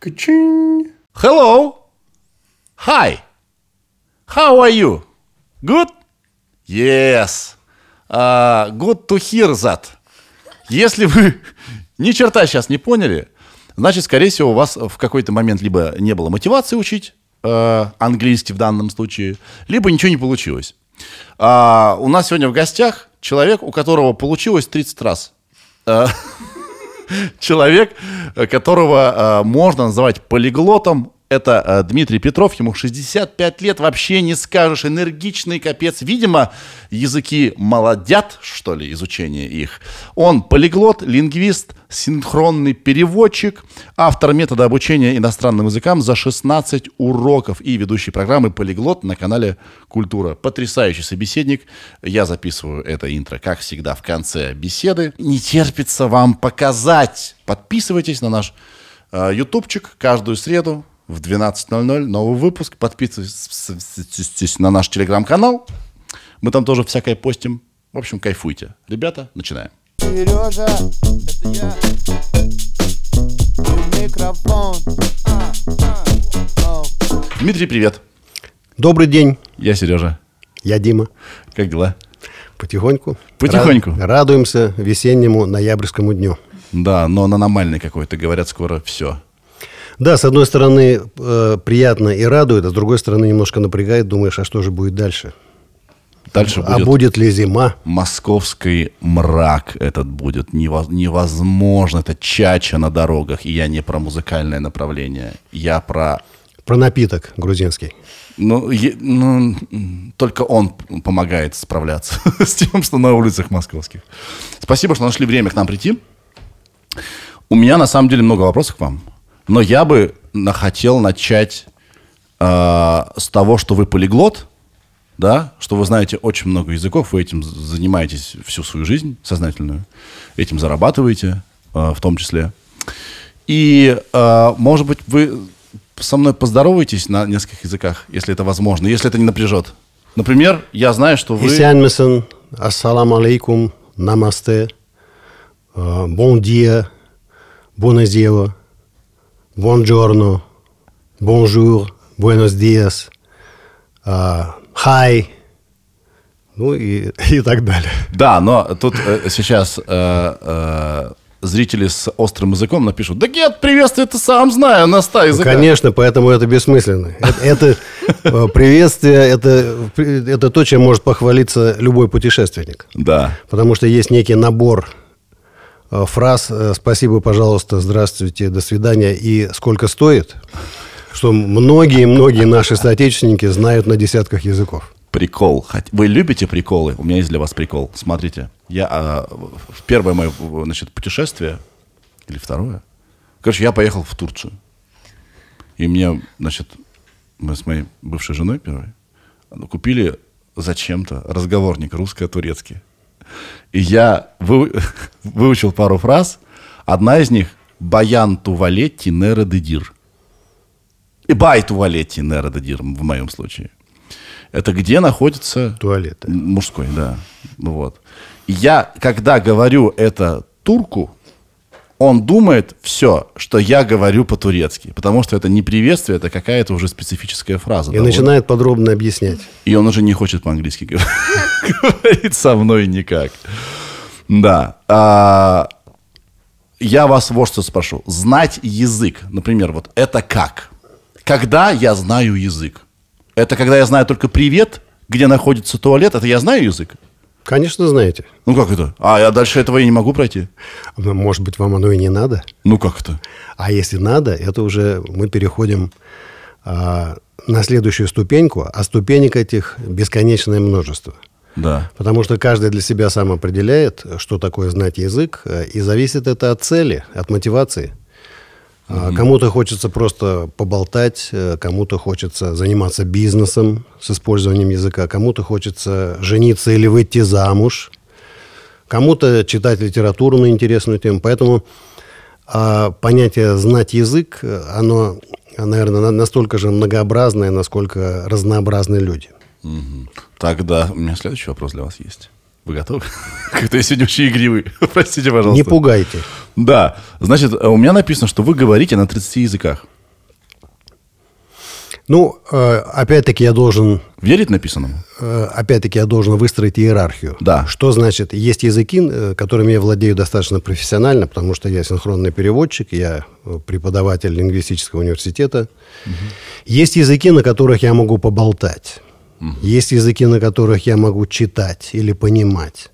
Ka-ching. Hello. Hi. How are you? Good? Yes. Uh, good to hear that. Если вы ни черта сейчас не поняли, значит, скорее всего, у вас в какой-то момент либо не было мотивации учить э, английский в данном случае, либо ничего не получилось. А, у нас сегодня в гостях человек, у которого получилось 30 раз. Человек, которого а, можно называть полиглотом, это э, Дмитрий Петров, ему 65 лет, вообще не скажешь, энергичный капец. Видимо, языки молодят, что ли, изучение их. Он полиглот, лингвист, синхронный переводчик, автор метода обучения иностранным языкам за 16 уроков и ведущий программы «Полиглот» на канале «Культура». Потрясающий собеседник. Я записываю это интро, как всегда, в конце беседы. Не терпится вам показать. Подписывайтесь на наш э, ютубчик каждую среду в 12.00 новый выпуск. Подписывайтесь на наш телеграм-канал. Мы там тоже всякое постим. В общем, кайфуйте. Ребята, начинаем. Сережа, это я. И микрофон. А, а. Дмитрий, привет. Добрый день, Я Сережа. я Дима. Как дела? Потихоньку. Потихоньку. Ра- радуемся весеннему ноябрьскому дню. Да, но он аномальный какой-то. Говорят, скоро все. Да, с одной стороны, э, приятно и радует, а с другой стороны, немножко напрягает. Думаешь, а что же будет дальше? Дальше А будет будет ли зима? московский мрак этот будет. Нево- Невозможно. Это чача на дорогах. И я не про музыкальное направление. Я про... Про напиток грузинский. Ну, е- ну, только он помогает справляться с тем, что на улицах московских. Спасибо, что нашли время к нам прийти. У меня на самом деле много вопросов к вам. Но я бы хотел начать э, с того, что вы полиглот, да, что вы знаете очень много языков, вы этим занимаетесь всю свою жизнь сознательную, этим зарабатываете э, в том числе. И, э, может быть, вы со мной поздороваетесь на нескольких языках, если это возможно, если это не напряжет. Например, я знаю, что вы... Исәнмесез, السلام عليكم, नमस्ते, э, bom dia, bună ziua, buongiorno, bonjour, buenos días, э, хай, ну и, и так далее. Да, но тут э, сейчас э, э, зрители с острым языком напишут, да нет, приветствие это сам знаю, на ста Ну, языках. Конечно, поэтому это бессмысленно. Это, это, приветствие, это, это то, чем может похвалиться любой путешественник. Да. Потому что есть некий набор фраз э, «спасибо, пожалуйста», «здравствуйте», «до свидания» и «сколько стоит», что многие-многие наши соотечественники знают на десятках языков. Прикол. Вы любите приколы? У меня есть для вас прикол. Смотрите, я а, в первое мое значит, путешествие, или второе, короче, я поехал в Турцию. И мне, значит, мы с моей бывшей женой первой ну, купили зачем-то разговорник русско-турецкий. И я вы- выучил пару фраз. Одна из них «Баян тувалетти нера дедир». И «Бай тувалетти нера дедир» в моем случае. Это где находится... Туалеты. Мужской, да. Вот. Я, когда говорю это турку, он думает все, что я говорю по-турецки. Потому что это не приветствие, это какая-то уже специфическая фраза. И да, вот. начинает подробно объяснять. И он уже не хочет по-английски говор- говорить со мной никак. Да. А, я вас вот что спрошу. Знать язык, например, вот это как? Когда я знаю язык? Это когда я знаю только привет, где находится туалет, это я знаю язык? Конечно, знаете. Ну как это? А я дальше этого и не могу пройти. Но, Может быть, вам оно и не надо. Ну как это? А если надо, это уже мы переходим а, на следующую ступеньку, а ступенек этих бесконечное множество. Да. Потому что каждый для себя сам определяет, что такое знать язык, э, и зависит это от цели, от мотивации. А, Кому-то хочется просто поболтать, э, кому-то хочется заниматься бизнесом с использованием языка, кому-то хочется жениться или выйти замуж, кому-то читать литературу на интересную тему. Поэтому а, понятие знать язык, э, оно, наверное, настолько же многообразное, насколько разнообразны люди. Мгм. Тогда у меня следующий вопрос для вас есть. Вы готовы? Как-то я сегодня очень игривый. Простите, пожалуйста. Не пугайте. Да. Значит, у меня написано, что вы говорите на 30 языках. Ну, э, опять-таки я должен Верить написанному? э, опять-таки я должен выстроить иерархию. Да. Что значит? Есть языки, э, которыми я владею достаточно профессионально, потому что я синхронный переводчик, я э, преподаватель лингвистического университета. Есть языки, на которых я могу поболтать. Есть языки, на которых я могу читать или понимать.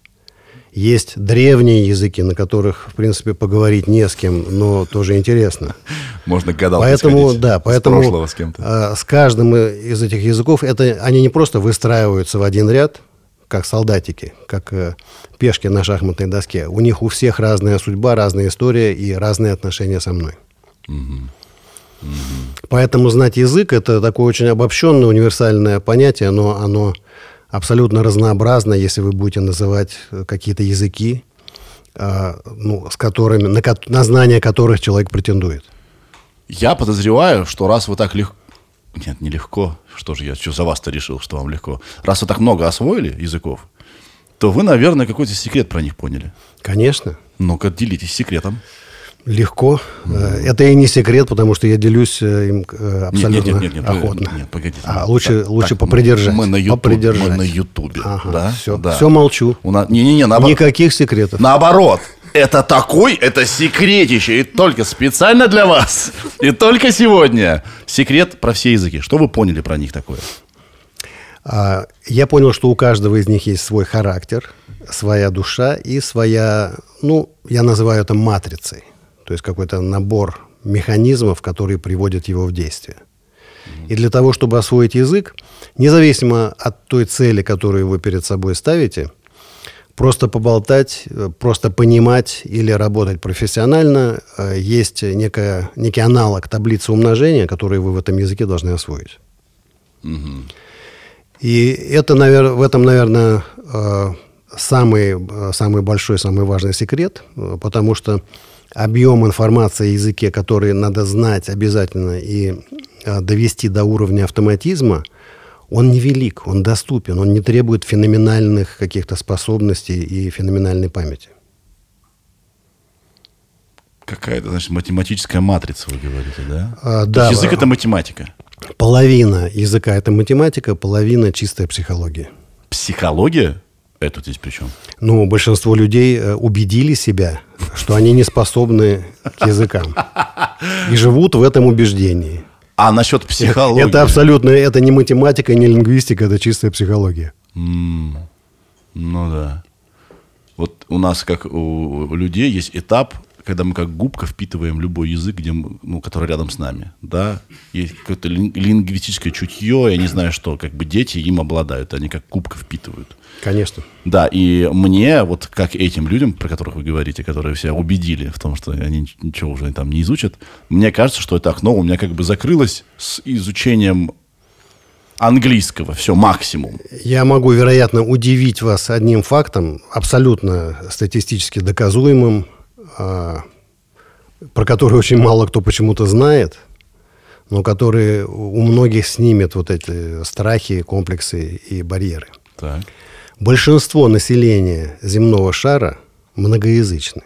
Есть древние языки, на которых, в принципе, поговорить не с кем, но тоже интересно. Можно к гадалке Поэтому, да, с поэтому прошлого с кем-то. а, с каждым из этих языков это они не просто выстраиваются в один ряд, как солдатики, как э, пешки на шахматной доске. У них у всех разная судьба, разная история и разные отношения со мной. Поэтому знать язык это такое очень обобщенное, универсальное понятие, но оно абсолютно разнообразно, если вы будете называть э, какие-то языки, а, ну, с которыми, на, на знание которых человек претендует. Я подозреваю, что раз вы так легко... Нет, не легко. Что же я что за вас-то решил, что вам легко? Раз вы так много освоили языков, то вы, наверное, какой-то секрет про них поняли. Конечно. Ну-ка, делитесь секретом. Легко. Э, Это и не секрет, потому что я делюсь э, им э, абсолютно нет, нет, нет, нет, охотно. Нет, погодите. А лучше, так, лучше так, попридержать. Мы на Ютубе. попридержать. Мы на Ютубе. Ага, да? все, да. все молчу. У нас... Не-не-не, наоборот. Никаких секретов. Наоборот. Это такой, это секретище. И только специально для вас. И только сегодня. Секрет про все языки. Что вы поняли про них такое? А, Я понял, что у каждого из них есть свой характер, своя душа и своя, ну, я называю это матрицей. То есть какой-то набор механизмов, которые приводят его в действие. И для того, чтобы освоить язык, независимо от той цели, которую вы перед собой ставите, просто поболтать, э, просто понимать или работать профессионально, э, есть некая, некий аналог таблицы умножения, который вы в этом языке должны освоить. И это, навер- в этом, наверное, э, самый, самый большой, самый важный секрет, потому что объем информации о языке, который надо знать обязательно и э, довести до уровня автоматизма, он невелик, он доступен, он не требует феноменальных каких-то способностей и феноменальной памяти. Какая-то, значит, математическая матрица, вы говорите, да? А, То да, язык а- это математика. Половина языка – это математика, половина – чистая психология. Психология? Это здесь при чем? Ну, большинство людей э, убедили себя, что они не способны к языкам. И живут в этом убеждении. А насчет психологии? Это абсолютно, это не математика, не лингвистика, это чистая психология. Ну да. Вот у нас, как у людей, есть этап, когда мы как губка впитываем любой язык, где мы, ну, который рядом с нами. Да? Есть какое-то лин- лингвистическое чутье, я не знаю что, как бы дети им обладают, они как губка впитывают. Конечно. Да, и мне, вот как этим людям, про которых вы говорите, которые себя убедили в том, что они нич- ничего уже там не изучат, мне кажется, что это окно у меня как бы закрылось с изучением английского. Все, максимум. Я могу, вероятно, удивить вас одним фактом, абсолютно статистически доказуемым, про который очень мало кто почему-то знает, но который у многих снимет вот эти страхи, комплексы и барьеры. Так. Большинство населения земного шара многоязычны.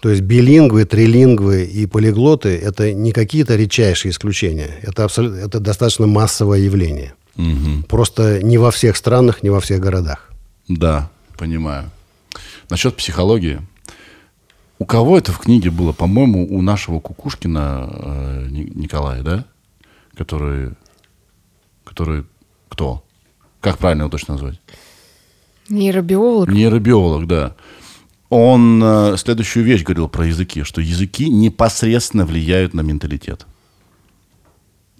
То есть билингвы, трилингвы и полиглоты – это не какие-то редчайшие исключения. Это, абсолютно, это достаточно массовое явление. Мгм. Просто не во всех странах, не во всех городах. Да, понимаю. Насчет психологии. У кого это в книге было? По-моему, у нашего Кукушкина э, Ни- Николая, да? Который... Который... Кто? Как правильно его точно назвать? Нейробиолог. Нейробиолог, да. Он э, следующую вещь говорил про языки, что языки непосредственно влияют на менталитет.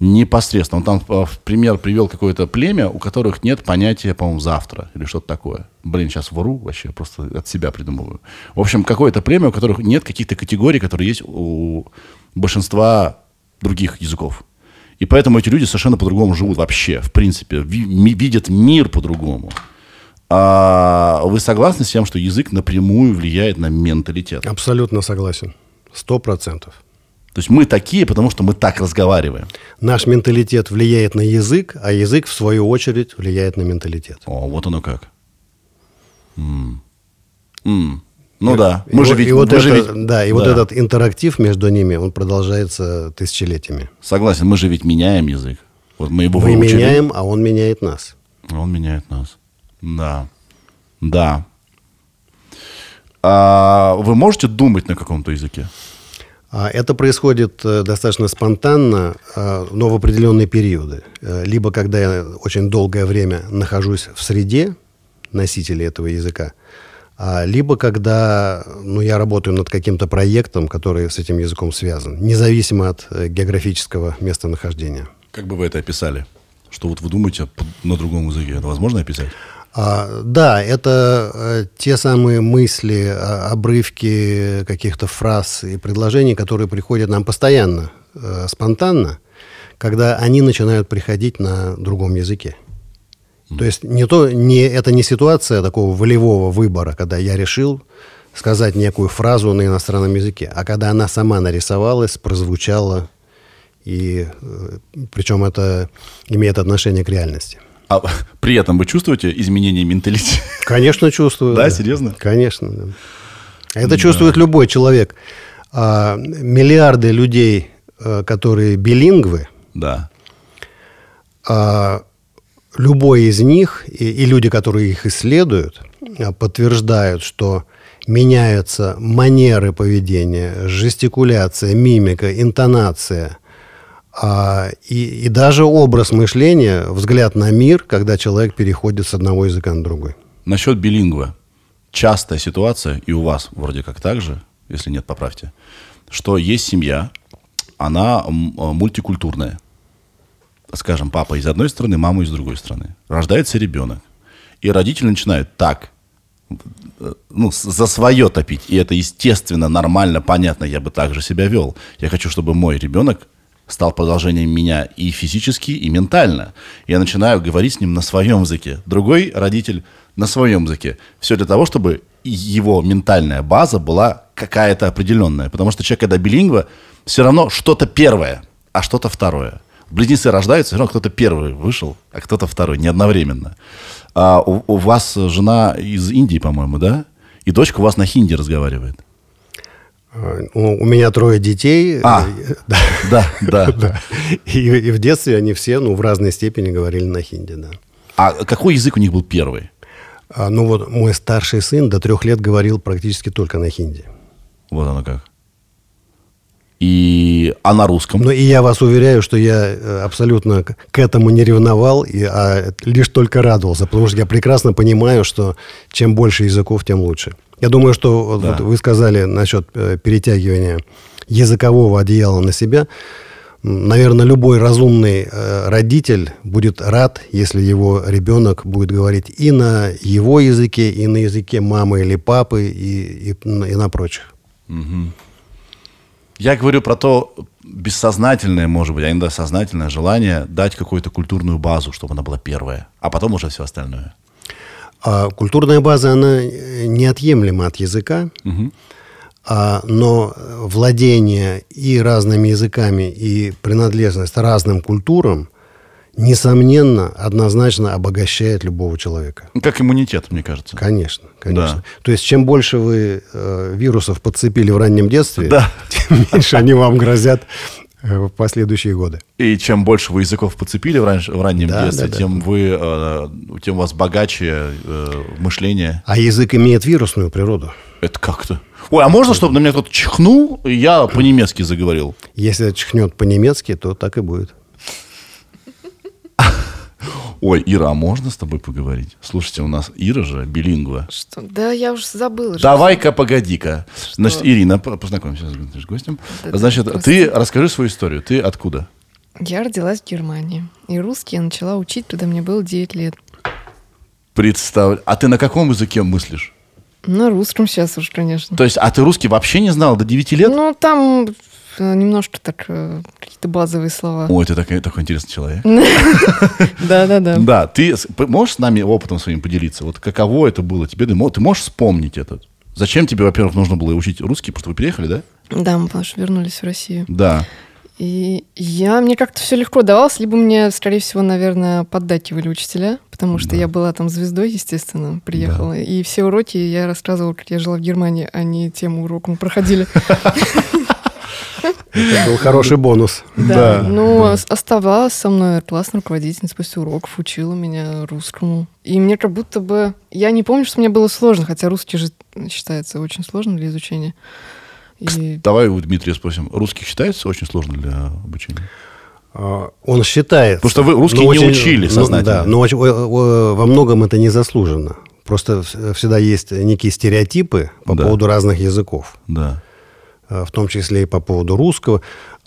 Непосредственно. Он там э, в пример привел какое-то племя, у которых нет понятия, по-моему, завтра или что-то такое. Блин, сейчас вру вообще, просто от себя придумываю. В общем, какое-то племя, у которых нет каких-то категорий, которые есть у большинства других языков. И поэтому эти люди совершенно по-другому живут вообще, в принципе, ви- видят мир по-другому. А вы согласны с тем, что язык напрямую влияет на менталитет? Абсолютно согласен. Сто процентов. То есть мы такие, потому что мы так разговариваем. Наш менталитет влияет на язык, а язык, в свою очередь, влияет на менталитет. О, вот оно как. М. М. Ну да. И Мы же вот- ведь... и вот мы же это- ведь- да, и вот да. этот интерактив между ними, он продолжается тысячелетиями. Согласен, мы же ведь меняем язык. Вот мы его Мы выучили, меняем, а он меняет нас. а Он меняет нас. Да. Да. А вы можете думать на каком-то языке? А Это происходит э, достаточно спонтанно, э, но в определенные периоды. Э, Либо когда я очень долгое время нахожусь в среде носителей этого языка, а, либо когда ну, я работаю над каким-то проектом, который с этим языком связан, независимо от э, географического местонахождения. Как бы вы это описали? Что вот вы думаете на другом языке? Это возможно описать? А, да, это э, те самые мысли, а, обрывки каких-то фраз и предложений, которые приходят нам постоянно, э, спонтанно, когда они начинают приходить на другом языке. То есть не то, не, это не ситуация такого волевого выбора, когда я решил сказать некую фразу на иностранном языке, а когда она сама нарисовалась, прозвучала, и э, причем это имеет отношение к реальности. А при этом вы чувствуете изменение менталитета? Конечно, чувствую. Да, серьезно? Конечно. да. Это чувствует любой человек. А, миллиарды людей, э, которые билингвы, Да. а, любой из них, и, и люди, которые их исследуют, а, подтверждают, что меняются манеры поведения, жестикуляция, мимика, интонация, а, и, и даже образ мышления, взгляд на мир, когда человек переходит с одного языка на другой. Насчет билингва. Частая ситуация, и у вас вроде как так же, если нет, поправьте, что есть семья, она э, мультикультурная. Скажем, папа из одной страны, мама из другой страны. Рождается ребенок. И родители начинают так, ну, за свое топить. И это естественно, нормально, понятно, я бы так же себя вел. Я хочу, чтобы мой ребенок стал продолжением меня и физически, и ментально. Я начинаю говорить с ним на своем языке. Другой родитель на своем языке. Все для того, чтобы его ментальная база была какая-то определенная. Потому что человек, когда билингва, все равно что-то первое, а что-то второе. Близнецы рождаются, все равно кто-то первый вышел, а кто-то второй, не одновременно. А у, у вас жена из Индии, по-моему, да? И дочка у вас на хинди разговаривает. У, меня трое детей. А. да. Да, да. Да. И, и в детстве они все, ну, в разной степени говорили на хинди, да. А какой язык у них был первый? А, ну вот мой старший сын до трех лет говорил практически только на хинди. Вот оно как. И, а на русском? Ну и я вас уверяю, что я э, абсолютно к к этому не ревновал, и, а лишь только радовался, потому что я прекрасно понимаю, что чем больше языков, тем лучше. Я думаю, что Да. вот вы сказали насчет э, перетягивания языкового одеяла на себя. Наверное, любой разумный э, родитель будет рад, если его ребенок будет говорить и на его языке, и на языке мамы или папы, и, и, на- и на прочих. Я говорю про то бессознательное, может быть, а иногда сознательное желание дать какую-то культурную базу, чтобы она была первая, а потом уже все остальное. А культурная база, она э, неотъемлема от языка, А, но владение и разными языками, и принадлежность разным культурам, несомненно, однозначно обогащает любого человека. Ну, Как иммунитет, мне кажется. Конечно, конечно. Да. То есть, чем больше вы э, вирусов подцепили в раннем детстве, Да. тем меньше они вам грозят в последующие годы. И чем больше вы языков подцепили в, раньш- в раннем Да, детстве, да, да. тем вы, э, тем у вас богаче э, мышление. А язык имеет вирусную природу. Это как-то. Ой, а можно, чтобы на меня кто-то чихнул, и я по-немецки заговорил? Если чихнет по-немецки, то так и будет. Ой, Ира, а можно с тобой поговорить? Слушайте, у нас Ира же билингва. Что? Да, я уже забыла. Давай-ка, погоди-ка. Значит, Ирина, по- познакомься с гостем. Да-да, Значит, прости. ты расскажи свою историю. Ты откуда? Я родилась в Германии. И русский я начала учить, когда мне было 9 лет. Представь. А ты на каком языке мыслишь? На русском сейчас уж, конечно. То есть, а ты русский вообще не знал до 9 лет? Ну, там немножко так э, какие-то базовые слова. Ой, ты такой, такой интересный человек. Да-да-да. Да, ты можешь с нами опытом своим поделиться? Вот каково это было тебе? Ты мо- ты можешь вспомнить это? Зачем тебе, во-первых, нужно было учить русский, потому что вы переехали, да? Да, мы потому что вернулись в Россию. Да. И я, мне как-то все легко давалось, либо мне, скорее всего, наверное, поддакивали учителя, потому что я была там звездой, естественно, приехала. И все уроки я рассказывала, как я жила в Германии, а не тему урока мы проходили. Это был хороший бонус. Да, ну, ос- оставалась со мной классная руководительница после уроков, учила меня русскому. И мне как будто бы... Я не помню, что мне было сложно, хотя русский же считается очень сложным для изучения. И Давай у Дмитрия спросим. Русский считается очень сложно для обучения? А, Он считает... Потому что вы русский но не учили ну, сознательно. да, но очень- о- о- во многом это незаслуженно. Просто вс- всегда есть некие стереотипы по Да. поводу разных языков. Да. Э, в том числе и по поводу русского.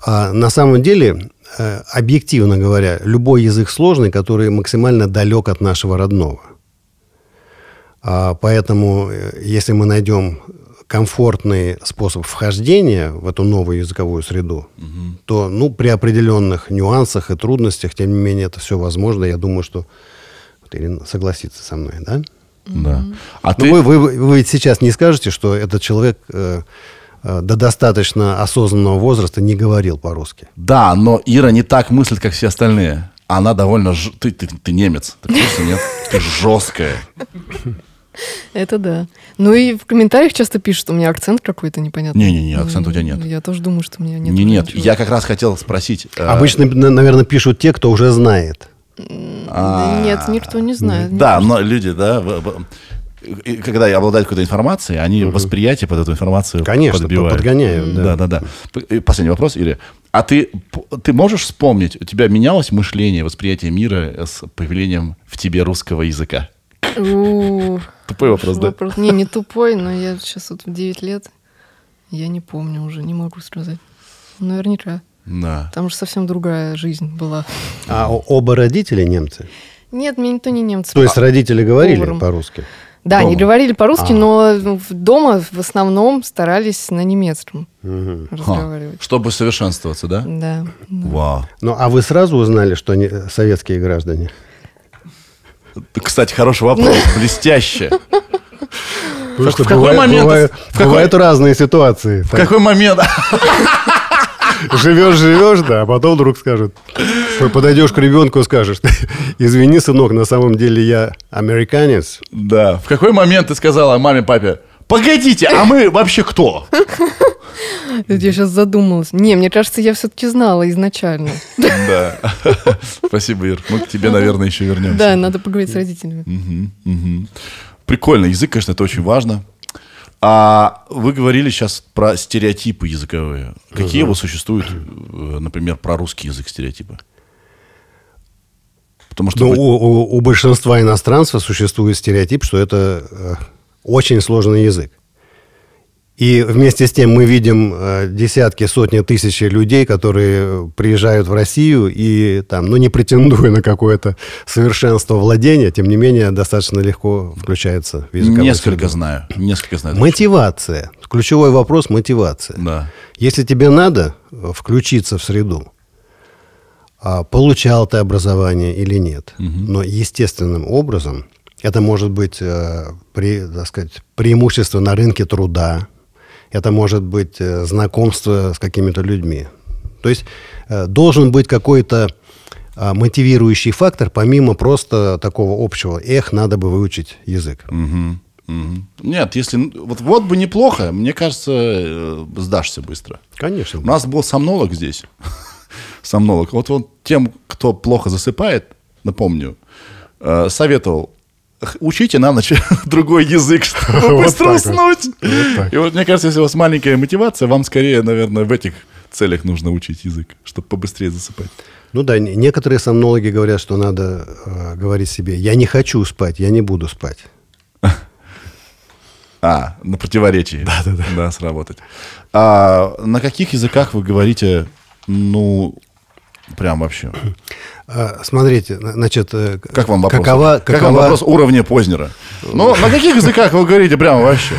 А на самом деле, э, объективно говоря, любой язык сложный, который максимально далек от нашего родного. А Поэтому, э, если мы найдем комфортный способ вхождения в эту новую языковую среду, то ну, при определенных нюансах и трудностях, тем не менее, это все возможно. Я думаю, что вот Ирина согласится со мной, да? Да. А Но ты... Вы, вы, вы ведь сейчас не скажете, что этот человек э, до достаточно осознанного возраста не говорил по-русски. Да, но Ира не так мыслит, как все остальные. Она довольно... ж- Ты, ты, ты немец. Ты курсе, нет? Ты жесткая. это да. Ну и в комментариях часто пишут, что у меня акцент какой-то непонятный. Не-не-не, акцента у тебя нет. Я тоже думаю, что у меня нет. Не, нет, ничего. я как раз хотел спросить. э, Обычно, на- наверное, пишут те, кто уже знает. Да Нет, никто не знает. А, Да, но люди, да, и когда обладают какой-то информацией, они восприятие под эту информацию Конечно, подбивают. подгоняют, да. Да, да, да. Последний вопрос, Ири. А ты, ты можешь вспомнить, у тебя менялось мышление, восприятие мира с появлением в тебе русского языка? Тупой вопрос, да? вопрос- Не, не тупой, но я сейчас вот в 9 лет, я не помню уже, не могу сказать. Наверняка. Да. Там же совсем другая жизнь была. А оба родители немцы? Нет, мне никто не немцы. То есть родители говорили поваром. по-русски? Да, они дома? говорили по-русски, А. но дома в основном старались на немецком. Ха, разговаривать. Чтобы совершенствоваться, да? Да. да. Вау. Ну, а вы сразу узнали, что они советские граждане? Кстати, хороший вопрос. Блестяще. Потому в какой момент- бывают разные ситуации. В какой момент? Живешь, живешь, да, а потом вдруг скажут. Подойдешь к ребенку и скажешь, извини, сынок, на самом деле я американец. Да. В какой момент ты сказала маме, папе, погодите, а мы вообще кто? Я сейчас задумалась. Не, мне кажется, я все-таки знала изначально. Да. Спасибо, Ир. Мы к тебе, наверное, еще вернемся. Да, надо поговорить с родителями. Прикольно. Язык, конечно, это очень важно. А вы говорили сейчас про стереотипы языковые. Какие вот существуют, э, например, про русский язык стереотипы? Потому что Ну, вы- у, у- у большинства иностранцев существует стереотип, что это э, очень сложный язык. И вместе с тем мы видим э, десятки, сотни тысяч людей, которые приезжают в Россию и там, ну, не претендуя на какое-то совершенство владения, тем не менее, достаточно легко включается в языковую несколько среду. знаю. Несколько знаю. Мотивация. Ключевой вопрос – мотивация. Да. Если тебе надо включиться в среду, а получал ты образование или нет, но естественным образом, это может быть э, при, так сказать, преимущество на рынке труда, это может быть э, знакомство с какими-то людьми. То есть э, должен быть какой-то а, мотивирующий фактор, помимо просто такого общего. Эх, надо бы выучить язык. Мгм, мгм. Нет, если... Вот, вот бы неплохо, мне кажется, э, сдашься быстро. Конечно. У нас был сомнолог здесь. Сомнолог. Вот он тем, кто плохо засыпает, напомню, советовал «Х- учите на ночь другой язык, чтобы быстро вот. уснуть. Вот. И вот мне кажется, если у вас маленькая мотивация, вам скорее, наверное, в этих целях нужно учить язык, чтобы побыстрее засыпать. Ну да, не- некоторые сомнологи говорят, что надо э, говорить себе, я не хочу спать, я не буду спать. А, на противоречии. Да, да, да. Да, сработать. А на каких языках вы говорите, ну, прям вообще? А, смотрите, на- значит, э, Как вам вопрос? Какова, Как вам какова- вопрос уровня Познера? Ну, на каких языках вы говорите прямо вообще?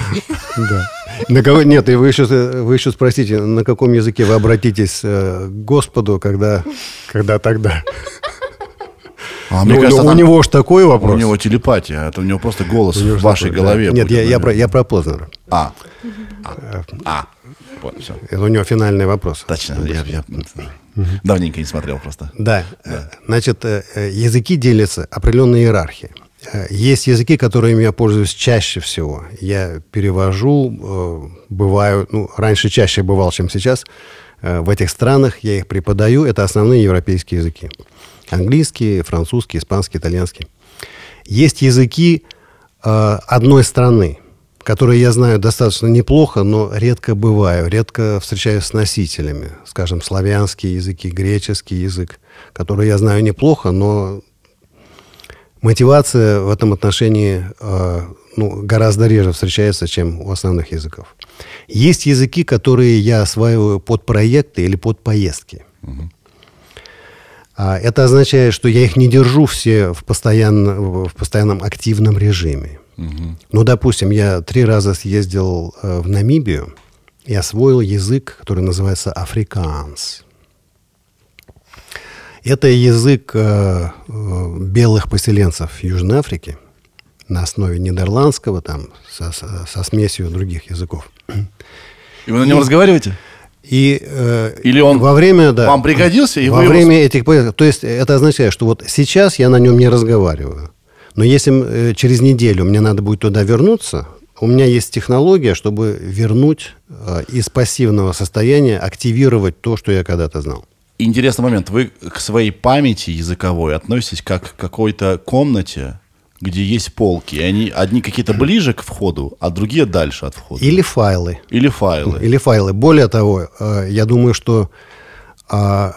Да. На кого, нет, и вы еще, вы еще спросите, на каком языке вы обратитесь э, к Господу, когда, когда тогда. А мне Ну, кажется, у там- него ж такой вопрос. У него телепатия, это у него просто голос него в вашей такой, голове. да. Нет, я, я, про, я про Познера. А. А. А. Понял, всё. Это у него финальный вопрос. Точно, я, я давненько не смотрел просто. Да. Э, Значит, э, э, языки делятся определенной иерархией. Есть языки, которыми я пользуюсь чаще всего. Я перевожу, бываю, ну, раньше чаще бывал, чем сейчас. В этих странах я их преподаю. Это основные европейские языки. Английский, французский, испанский, итальянский. Есть языки одной страны, которые я знаю достаточно неплохо, но редко бываю, редко встречаюсь с носителями. Скажем, славянские языки, греческий язык, который я знаю неплохо, но мотивация в этом отношении э, ну, гораздо реже встречается, чем у основных языков. Есть языки, которые я осваиваю под проекты или под поездки. А Это означает, что я их не держу все в, постоянно, в постоянном активном режиме. Ну, допустим, я три раза съездил э, в Намибию и освоил язык, который называется африкаанс. Это язык э, э, белых поселенцев Южной Африки на основе нидерландского, там, со, со- смесью других языков. И вы на нем разговариваете? И, э, Или он во время, да, вам пригодился, и во вы его время этих поездок, то есть это означает, что вот сейчас я на нем не разговариваю, но если э, через неделю мне надо будет туда вернуться, у меня есть технология, чтобы вернуть э, из пассивного состояния, активировать то, что я когда-то знал. Интересный момент. Вы к своей памяти языковой относитесь как к какой-то комнате, где есть полки. И они одни какие-то ближе к входу, а другие дальше от входа. Или файлы. Или файлы. Или файлы. Более того, э, я думаю, что а,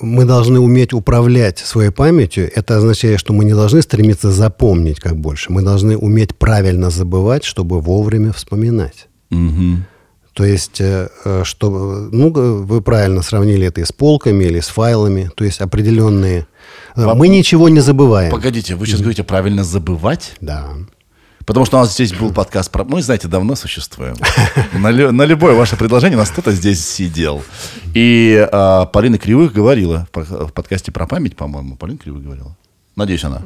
мы должны уметь управлять своей памятью. Это означает, что мы не должны стремиться запомнить как больше. Мы должны уметь правильно забывать, чтобы вовремя вспоминать. Мгм. То есть, э, э, что, ну, вы правильно сравнили это и с полками или с файлами, то есть определенные. э, Мы ничего не забываем. Погодите, вы сейчас говорите правильно забывать? Да. Потому что у нас здесь был подкаст про... Мы, знаете, давно существуем. На, лю- на любое ваше предложение у нас кто-то здесь сидел. И а, Полина Кривых говорила в по- в подкасте про память, по-моему, Полина Кривых говорила. Надеюсь, она.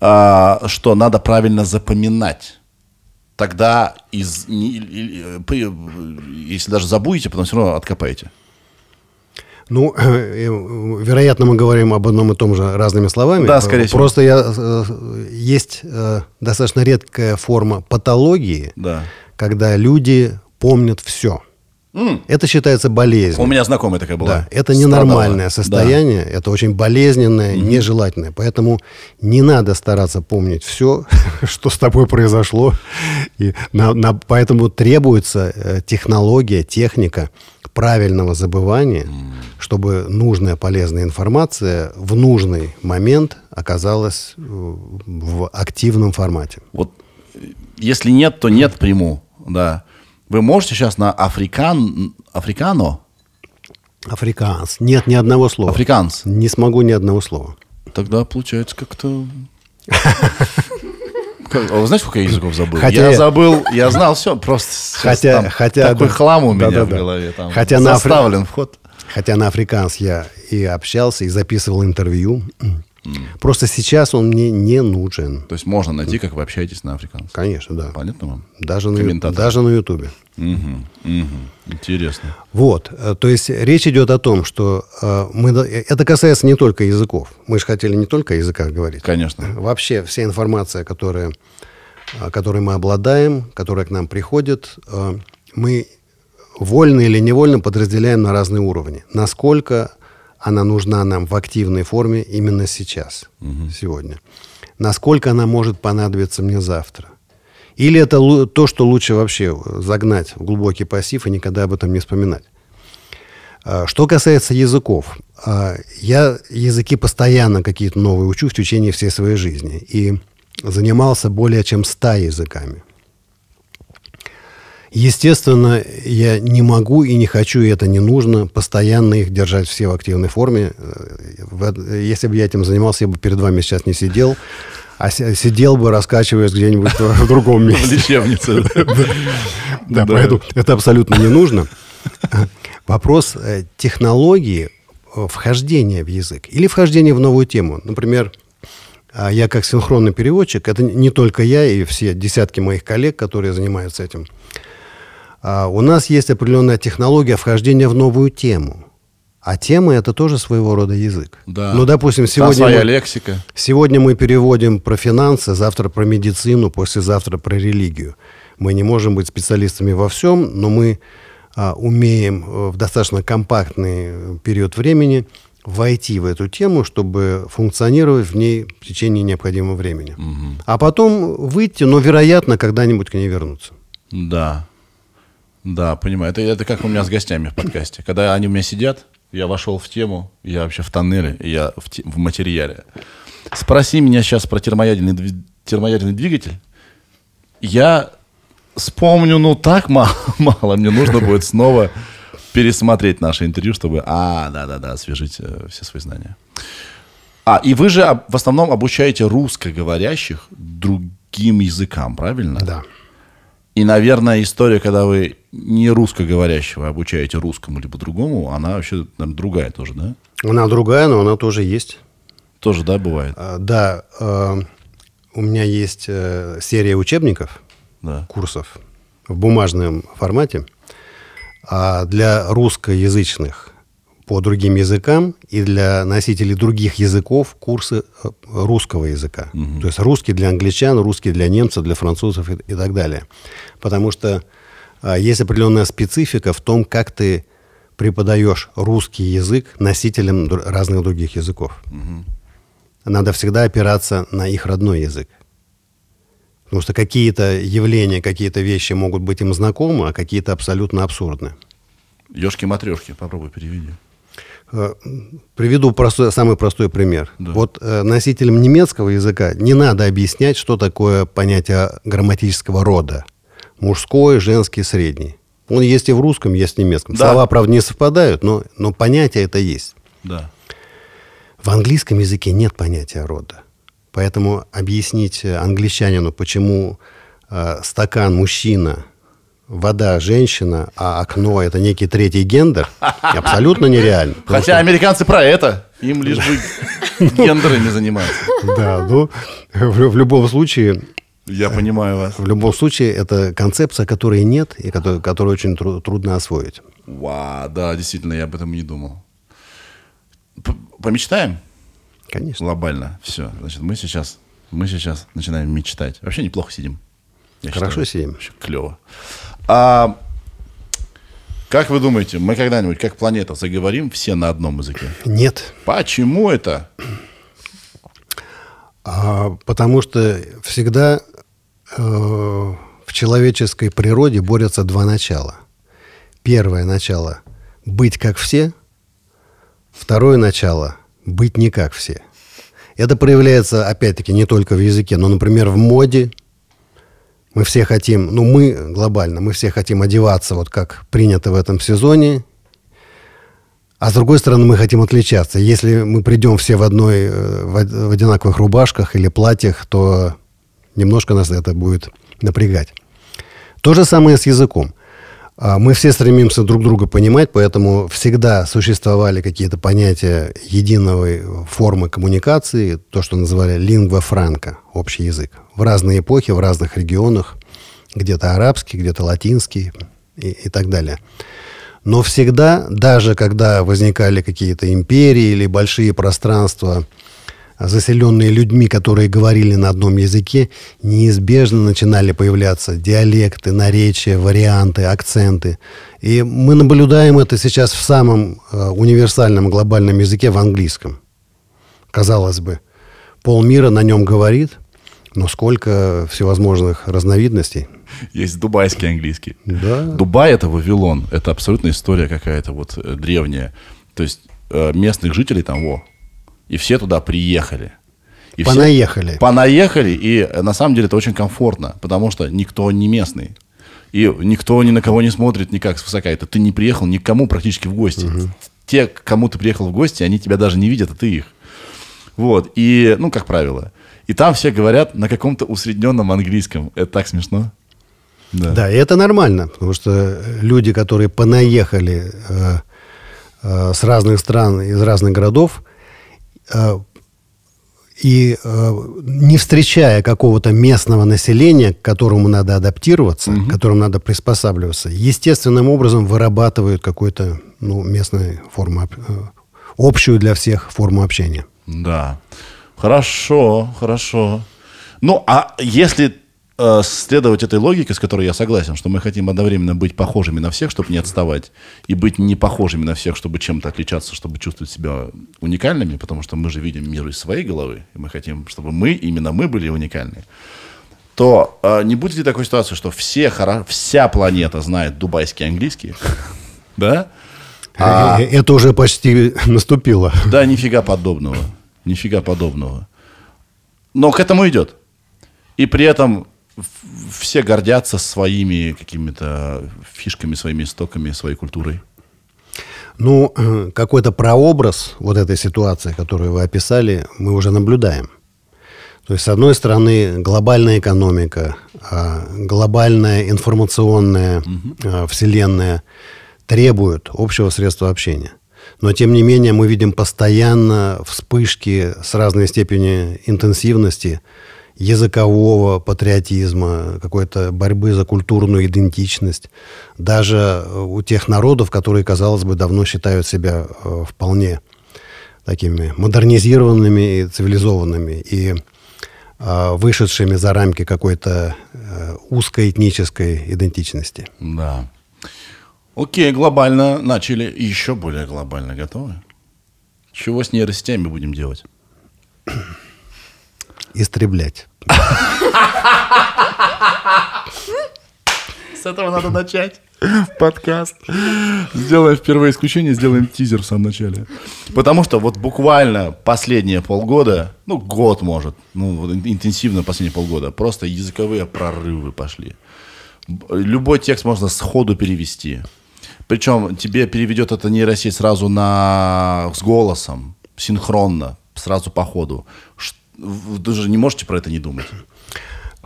А, что надо правильно запоминать. Тогда, из, и- при- если даже забудете, потом все равно откопаете. Ну, э, вероятно, мы говорим об одном и том же разными словами. Да, скорее всего. Просто я, э, есть э, достаточно редкая форма патологии, Да. когда люди помнят все. Это считается болезнью. У меня знакомая такая была. Да, это Страдала. ненормальное Да. состояние, это очень болезненное, нежелательное. Поэтому не надо стараться помнить все, что с тобой произошло. И на- на- поэтому требуется э, технология, техника правильного забывания, чтобы нужная полезная информация в нужный момент оказалась э, в активном формате. Вот э, если нет, то нет приму, да. Вы можете сейчас на африкан, африкано, Африканс. Нет ни одного слова. африканс, Не смогу ни одного слова. тогда получается как-то... А Вы знаете, сколько я языков забыл? Хотя я забыл, я знал все, просто Хотя- там хотя, такой да. хлам у меня в Да-да-да. голове. Там Хотя на афри- заставлен вход. Хотя на африканс я и общался, и записывал интервью. Просто сейчас он мне не нужен. То есть можно найти, как вы общаетесь на африканском. Конечно, да. Понятно вам? Даже на, даже на Ютубе. Мгм, мгм. Интересно. Вот, э, то есть речь идет о том, что э, мы, э, это касается не только языков. Мы же хотели не только о языках говорить. Конечно. Вообще вся информация, которая, которой мы обладаем, которая к нам приходит, мы вольно или невольно подразделяем на разные уровни. Насколько она нужна нам в активной форме именно сейчас, сегодня. Насколько она может понадобиться мне завтра. Или это то, что лучше вообще загнать в глубокий пассив и никогда об этом не вспоминать. А, Что касается языков, а, я языки постоянно какие-то новые учу в течение всей своей жизни. И занимался более чем ста языками. Естественно, я не могу и не хочу, и это не нужно, постоянно их держать все в активной форме. Э, в- Если бы я этим занимался, я бы перед вами сейчас не сидел, а си- сидел бы, раскачиваясь где-нибудь в другом В месте. лечебнице. Да, Да. поэтому это абсолютно не нужно. Вопрос э, технологии э, вхождения в язык или вхождения в новую тему. Например, А я как синхронный переводчик, это не только я и все десятки моих коллег, которые занимаются этим, а у нас есть определенная технология вхождения в новую тему. А тема это тоже своего рода язык. Да. Ну, допустим, сегодня своя мы, лексика. сегодня мы переводим про финансы, завтра про медицину, послезавтра про религию. Мы не можем быть специалистами во всем, но мы а, умеем э, в достаточно компактный э, период времени войти в эту тему, чтобы функционировать в ней в течение необходимого времени. А потом выйти, но, вероятно, когда-нибудь к ней вернуться. Да. Да, понимаю. Это, это как у меня с гостями в подкасте. Когда они у меня сидят, я вошел в тему, я вообще в тоннеле, я в, те- в материале. Спроси меня сейчас про термоядерный, термоядерный двигатель. Я вспомню, ну, так мало, мало. Мне нужно будет снова пересмотреть наше интервью, чтобы, а, да-да-да, освежить э, все свои знания. А, и вы же в основном обучаете русскоговорящих другим языкам, правильно? Да. И, наверное, история, когда вы не русскоговорящего обучаете русскому либо другому, она вообще наверное, другая тоже, да? Она другая, но она тоже есть. Тоже, да, бывает? А, Да, э, у меня есть э, серия учебников, Да. курсов в бумажном формате а для русскоязычных по другим языкам и для носителей других языков курсы э, русского языка. То есть русский для англичан, русский для немцев, для французов и, и так далее. Потому что а, есть определенная специфика в том, как ты преподаешь русский язык носителям дру- разных других языков. Надо всегда опираться на их родной язык. Потому что какие-то явления, какие-то вещи могут быть им знакомы, а какие-то абсолютно абсурдны. Ешки-матрешки, попробуй переведи. Э, Приведу простой, самый простой пример. Да. Вот э, носителям немецкого языка не надо объяснять, что такое понятие грамматического рода. Мужской, женский, средний. Он есть и в русском, есть в немецком. Да. Слова, правда, не совпадают, но, но понятие это есть. Да. В английском языке нет понятия рода. Поэтому объяснить англичанину, почему э, стакан мужчина, вода женщина, а окно это некий третий гендер, абсолютно нереально. Хотя американцы про это. Им лишь бы гендерами заниматься. что- да, ну, в, в любом случае, Я понимаю вас. в любом случае, это концепция, которой нет и которую, которую очень тру- трудно освоить. Ва, да, действительно, я об этом не думал. П- Помечтаем? Конечно. Глобально. Все. Значит, мы сейчас, мы сейчас начинаем мечтать. Вообще неплохо сидим. Я Хорошо сидим. Вообще клево. А, как вы думаете, мы когда-нибудь, как планета, заговорим все на одном языке? Нет. Почему это? А, потому что всегда э, в человеческой природе борются два начала. Первое начало – быть как все. Второе начало – быть не как все. Это проявляется, опять-таки, не только в языке, но, например, в моде. Мы все хотим, ну мы глобально, мы все хотим одеваться вот как принято в этом сезоне, а с другой стороны, мы хотим отличаться. Если мы придем все в одной, э, в од- в одинаковых рубашках или платьях, то немножко нас это будет напрягать. То же самое с языком. А, Мы все стремимся друг друга понимать, поэтому всегда существовали какие-то понятия единой формы коммуникации, то, что называли лингва франка, общий язык. В разные эпохи, в разных регионах, где-то арабский, где-то латинский и, и так далее. Но всегда, даже когда возникали какие-то империи или большие пространства, заселенные людьми, которые говорили на одном языке, неизбежно начинали появляться диалекты, наречия, варианты, акценты. И мы наблюдаем это сейчас в самом э, универсальном глобальном языке, в английском. Казалось бы, полмира на нем говорит, но сколько всевозможных разновидностей. Есть дубайский английский. Да. Дубай это Вавилон. Это абсолютно история какая-то вот э, древняя. То есть э, местных жителей там, во, и все туда приехали. И все Понаехали. понаехали, и э, на самом деле это очень комфортно, потому что никто не местный. И никто ни на кого не смотрит никак свысока. Это ты не приехал никому практически в гости. Те, к кому ты приехал в гости, они тебя даже не видят, а ты их. Вот. И, ну, как правило. И там все говорят на каком-то усредненном английском. Это так смешно. Да. Да, и это нормально, потому что люди, которые понаехали э, э, с разных стран, из разных городов, И э, не встречая какого-то местного населения, к которому надо адаптироваться, к которому надо приспосабливаться, естественным образом вырабатывают какую-то ну, местную форму, э, общую для всех форму общения. Да. Хорошо, хорошо. Ну, а если э, следовать этой логике, с которой я согласен, что мы хотим одновременно быть похожими на всех, чтобы не отставать, и быть не похожими на всех, чтобы чем-то отличаться, чтобы чувствовать себя уникальными, потому что мы же видим мир из своей головы, и мы хотим, чтобы мы, именно мы были уникальны, то э, не будет ли такой ситуации, что все, хоро- вся планета знает дубайский английский, да? Э, э, Это уже почти наступило. Да, нифига подобного. Нифига подобного. Но к этому идет. И при этом все гордятся своими какими-то фишками, своими истоками, своей культурой. Ну, э, какой-то прообраз вот этой ситуации, которую вы описали, мы уже наблюдаем. То есть, с одной стороны, глобальная экономика, а, глобальная информационная а, вселенная требуют общего средства общения. Но, тем не менее, мы видим постоянно вспышки с разной степенью интенсивности языкового патриотизма, какой-то борьбы за культурную идентичность. Даже э, у тех народов, которые, казалось бы, давно считают себя э, вполне такими модернизированными и цивилизованными, и э, вышедшими за рамки какой-то узкой этнической идентичности. Да. Окей, глобально начали. Еще более глобально готовы? Чего с нейросетями будем делать? Истреблять. С этого надо начать. Подкаст. Сделаем впервые исключение, сделаем тизер в самом начале. Потому что вот буквально последние полгода, ну, год может, ну, интенсивно последние полгода, просто языковые прорывы пошли. Любой текст можно сходу перевести. Причем тебе переведет это нейросеть сразу на, с голосом, синхронно, сразу по ходу. Ш- Вы же не можете про это не думать.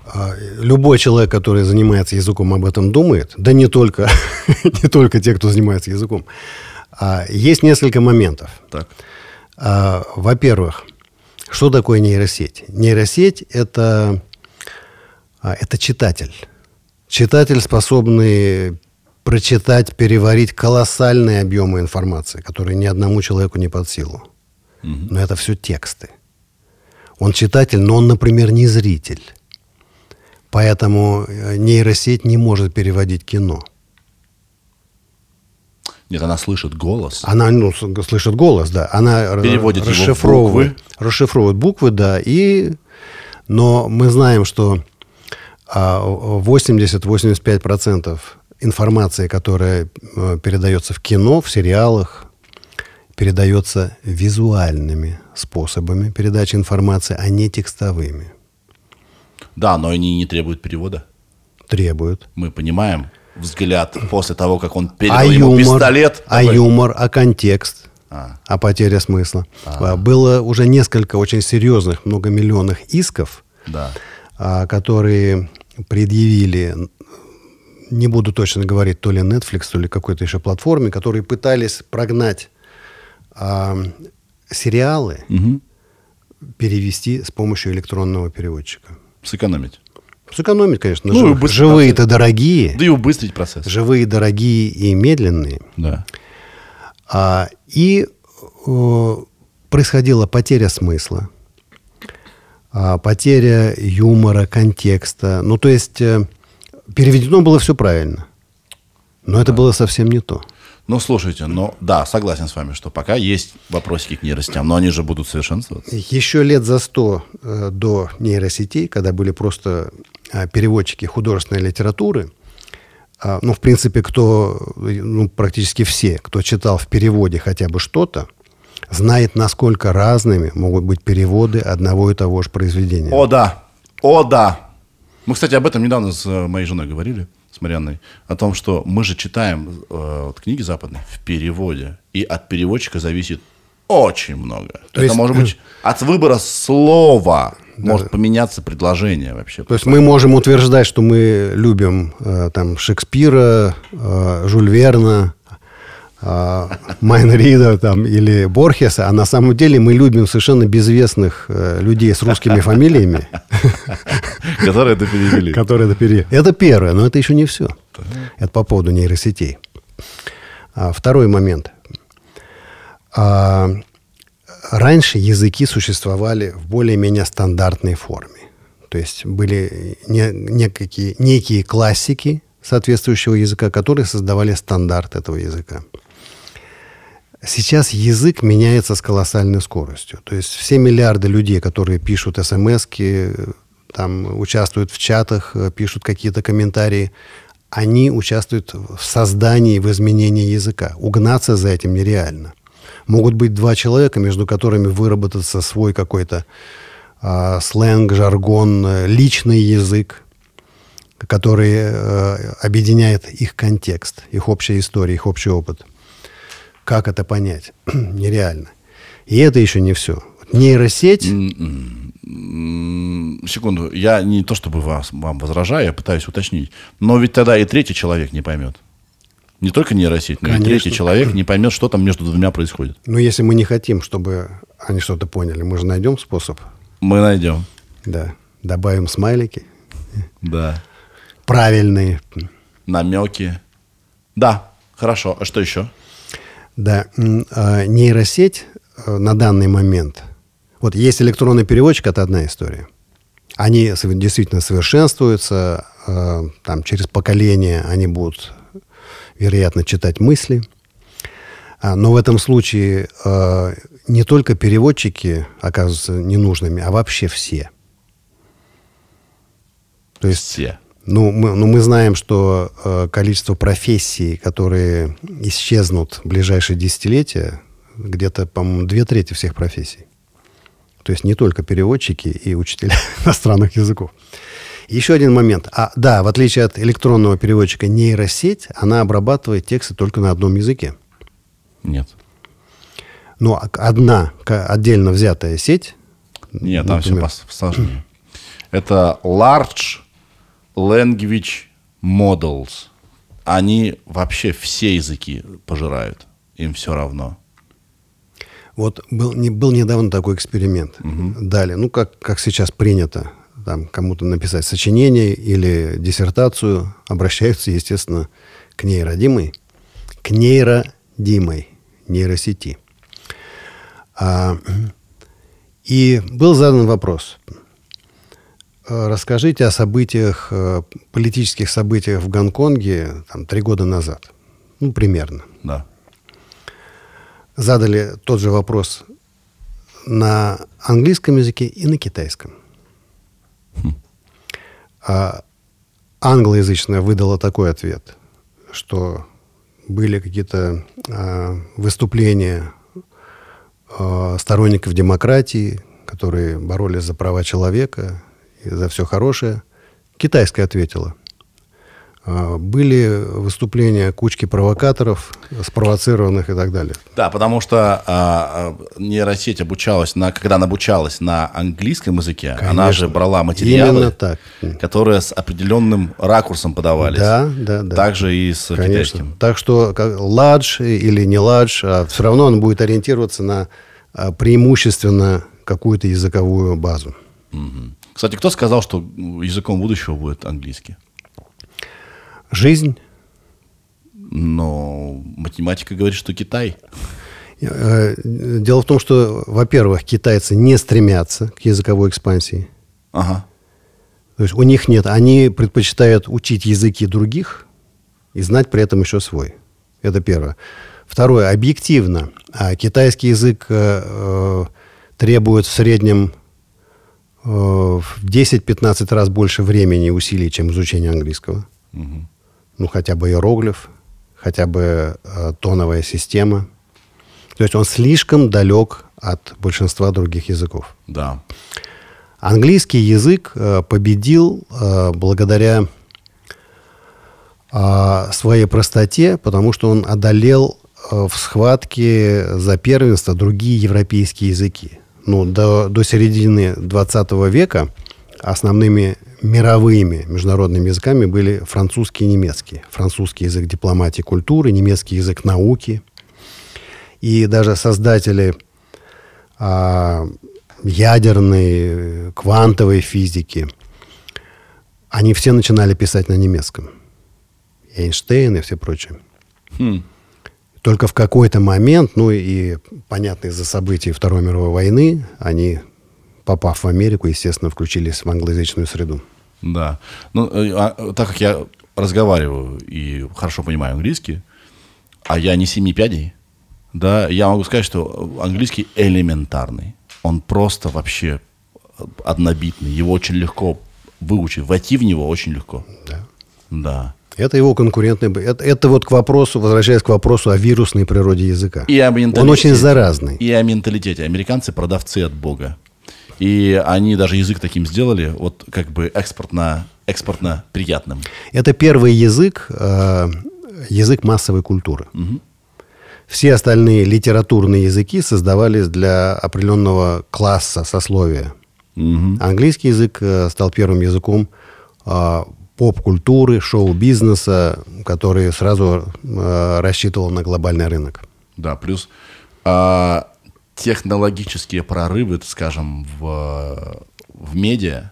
А, Любой человек, который занимается языком, об этом думает. Да не только, не только те, кто занимается языком. А, Есть несколько моментов. Так. А, Во-первых, что такое нейросеть? Нейросеть – это, это читатель. Читатель, способный прочитать, переварить колоссальные объемы информации, которые ни одному человеку не под силу. Но это все тексты. Он читатель, но он, например, не зритель. Поэтому э, нейросеть не может переводить кино. Нет, она слышит голос. Она ну, слышит голос, да. Она Переводит его в расшифровывает, буквы. расшифровывает буквы, да. И, но мы знаем, что а, 80-85% информации, которая э, передается в кино, в сериалах, передается визуальными способами передачи информации, а не текстовыми. Да, но они не требуют перевода. Требуют. Мы понимаем взгляд после того, как он передал а ему юмор, пистолет. а Давай. юмор, а контекст, А. а потеря смысла. А, Было уже несколько очень серьезных многомиллионных исков, Да. а, которые предъявили, не буду точно говорить, то ли Netflix, то ли какой-то еще платформе, которые пытались прогнать а, сериалы, Мгм. перевести с помощью электронного переводчика. Сэкономить. Сэкономить, конечно. Ну, жив- Живые-то дорогие. Да и убыстрить процесс. Живые дорогие и медленные. Да. А, и э, происходила потеря смысла, а, потеря юмора, контекста. Ну, то есть э, переведено было все правильно. Но это было совсем не то. Ну, слушайте, ну, да, согласен с вами, что пока есть вопросики к нейросетям, но они же будут совершенствоваться. Еще лет за сто э, до нейросетей, когда были просто а, переводчики художественной литературы, а, ну, в принципе, кто, э, ну, практически все, кто читал в переводе хотя бы что-то, знает, насколько разными могут быть переводы одного и того же произведения. О, да. О, да. Мы, кстати, об этом недавно с э, моей женой говорили, с Марианной, о том, что мы же читаем э, вот книги западные в переводе, и от переводчика зависит очень много. То Это есть- может быть от выбора слова может поменяться предложение вообще. То есть мы можем утверждать, что мы любим э, там Шекспира, э, Жюль Верна, а, Майнрида там, или Борхеса, а на самом деле мы любим совершенно безвестных э, людей с русскими фамилиями, Которые это перевели. которые это пере... Это первое, но это еще не все. Это по поводу нейросетей. А, второй момент. А, раньше языки существовали в более-менее стандартной форме. То есть были не- некие, некие классики соответствующего языка, которые создавали стандарт этого языка. Сейчас язык меняется с колоссальной скоростью. То есть все миллиарды людей, которые пишут смс там, участвуют в чатах, э, пишут какие-то комментарии, они участвуют в создании, в изменении языка. Угнаться за этим нереально. Могут быть два человека, между которыми выработаться свой какой-то а, сленг, жаргон, э, личный язык, который э, объединяет их контекст, их общая история, их общий опыт. Как это понять? Нереально. И это еще не все. Нейросеть, М, Секунду, я не то чтобы вас, вам возражаю, я пытаюсь уточнить. Но ведь тогда и третий человек не поймет. Не только нейросеть, но и Конечно. третий человек не поймет, что там между двумя происходит. ну если мы не хотим, чтобы они что-то поняли, мы же найдем способ, Мы найдем. да, добавим смайлики Да. правильные, Намеки. Да, хорошо. А что еще? Да, а, нейросеть э, на данный момент. Вот есть электронный переводчик, это одна история. Они действительно совершенствуются, э, там через поколение они будут, вероятно, читать мысли. А, Но в этом случае э, не только переводчики оказываются ненужными, а вообще все. То есть Все. ну, мы, ну, мы знаем, что э, количество профессий, которые исчезнут в ближайшие десятилетия, где-то, по-моему, две трети всех профессий. То есть не только переводчики и учителя иностранных языков. Еще один момент. А, да, в отличие от электронного переводчика, нейросеть, она обрабатывает тексты только на одном языке. Нет. Но а- одна отдельно взятая сеть... Нет, там все например, посложнее. Это Large Language Models. Они вообще все языки пожирают. Им все равно. Вот был, не, был недавно такой эксперимент. Дали, ну, как, как сейчас принято, там, кому-то написать сочинение или диссертацию, обращаются, естественно, к нейродимой, к нейродимой, нейросети. А, и был задан вопрос. Э, Расскажите о событиях, э, политических событиях в Гонконге там, три года назад. Ну, примерно Да. Задали тот же вопрос на английском языке и на китайском. А англоязычная выдала такой ответ, что были какие-то а, выступления а, сторонников демократии, которые боролись за права человека и за все хорошее. Китайская ответила. А, были выступления кучки провокаторов, спровоцированных и так далее. Да, потому что а, а, нейросеть обучалась, на, когда она обучалась на английском языке, она Конечно. же брала материалы, Именно так. которые с определенным ракурсом подавались. Да, да, да. Также и с Конечно. китайским. Так что как, ладж или не ладж, а все равно он будет ориентироваться на а, преимущественно какую-то языковую базу. Мгм. Кстати, кто сказал, что языком будущего будет английский? Жизнь. Но математика говорит, что Китай. Э, Дело в том, что, во-первых, китайцы не стремятся к языковой экспансии. Ага. То есть у них нет, они предпочитают учить языки других и знать при этом еще свой. Это первое. Второе, объективно, а китайский язык э, э, требует в среднем э, в 10-15 раз больше времени и усилий, чем изучение английского. Ну, хотя бы иероглиф, хотя бы э, тоновая система. То есть он слишком далек от большинства других языков. Да. Английский язык э, победил э, благодаря э, своей простоте, потому что он одолел э, в схватке за первенство другие европейские языки. Ну, до, до середины 20 века основными мировыми международными языками были французский и немецкий. Французский язык дипломатии и культуры, немецкий язык науки. И даже создатели а, ядерной, квантовой физики, они все начинали писать на немецком. Эйнштейн и все прочее. Хм. Только в какой-то момент, ну и понятно из-за событий Второй мировой войны, они, попав в Америку, естественно, включились в англоязычную среду. Да. Ну, э, а, так как я разговариваю и хорошо понимаю английский, а я не семи пядей, да, я могу сказать, что английский элементарный. Он просто вообще однобитный. Его очень легко выучить. Войти в него очень легко. Да. Да. Это его конкурентный... Это, это вот к вопросу, возвращаясь к вопросу о вирусной природе языка. И о менталитете. Он очень заразный. И о менталитете. Американцы продавцы от Бога. И они даже язык таким сделали, вот как бы экспортно, экспортно приятным. Это первый язык, э, язык массовой культуры. Все остальные литературные языки создавались для определенного класса, сословия. Английский язык э, стал первым языком э, поп-культуры, шоу-бизнеса, который сразу э, рассчитывал на глобальный рынок. Да, плюс а, технологические прорывы, скажем, в, в медиа,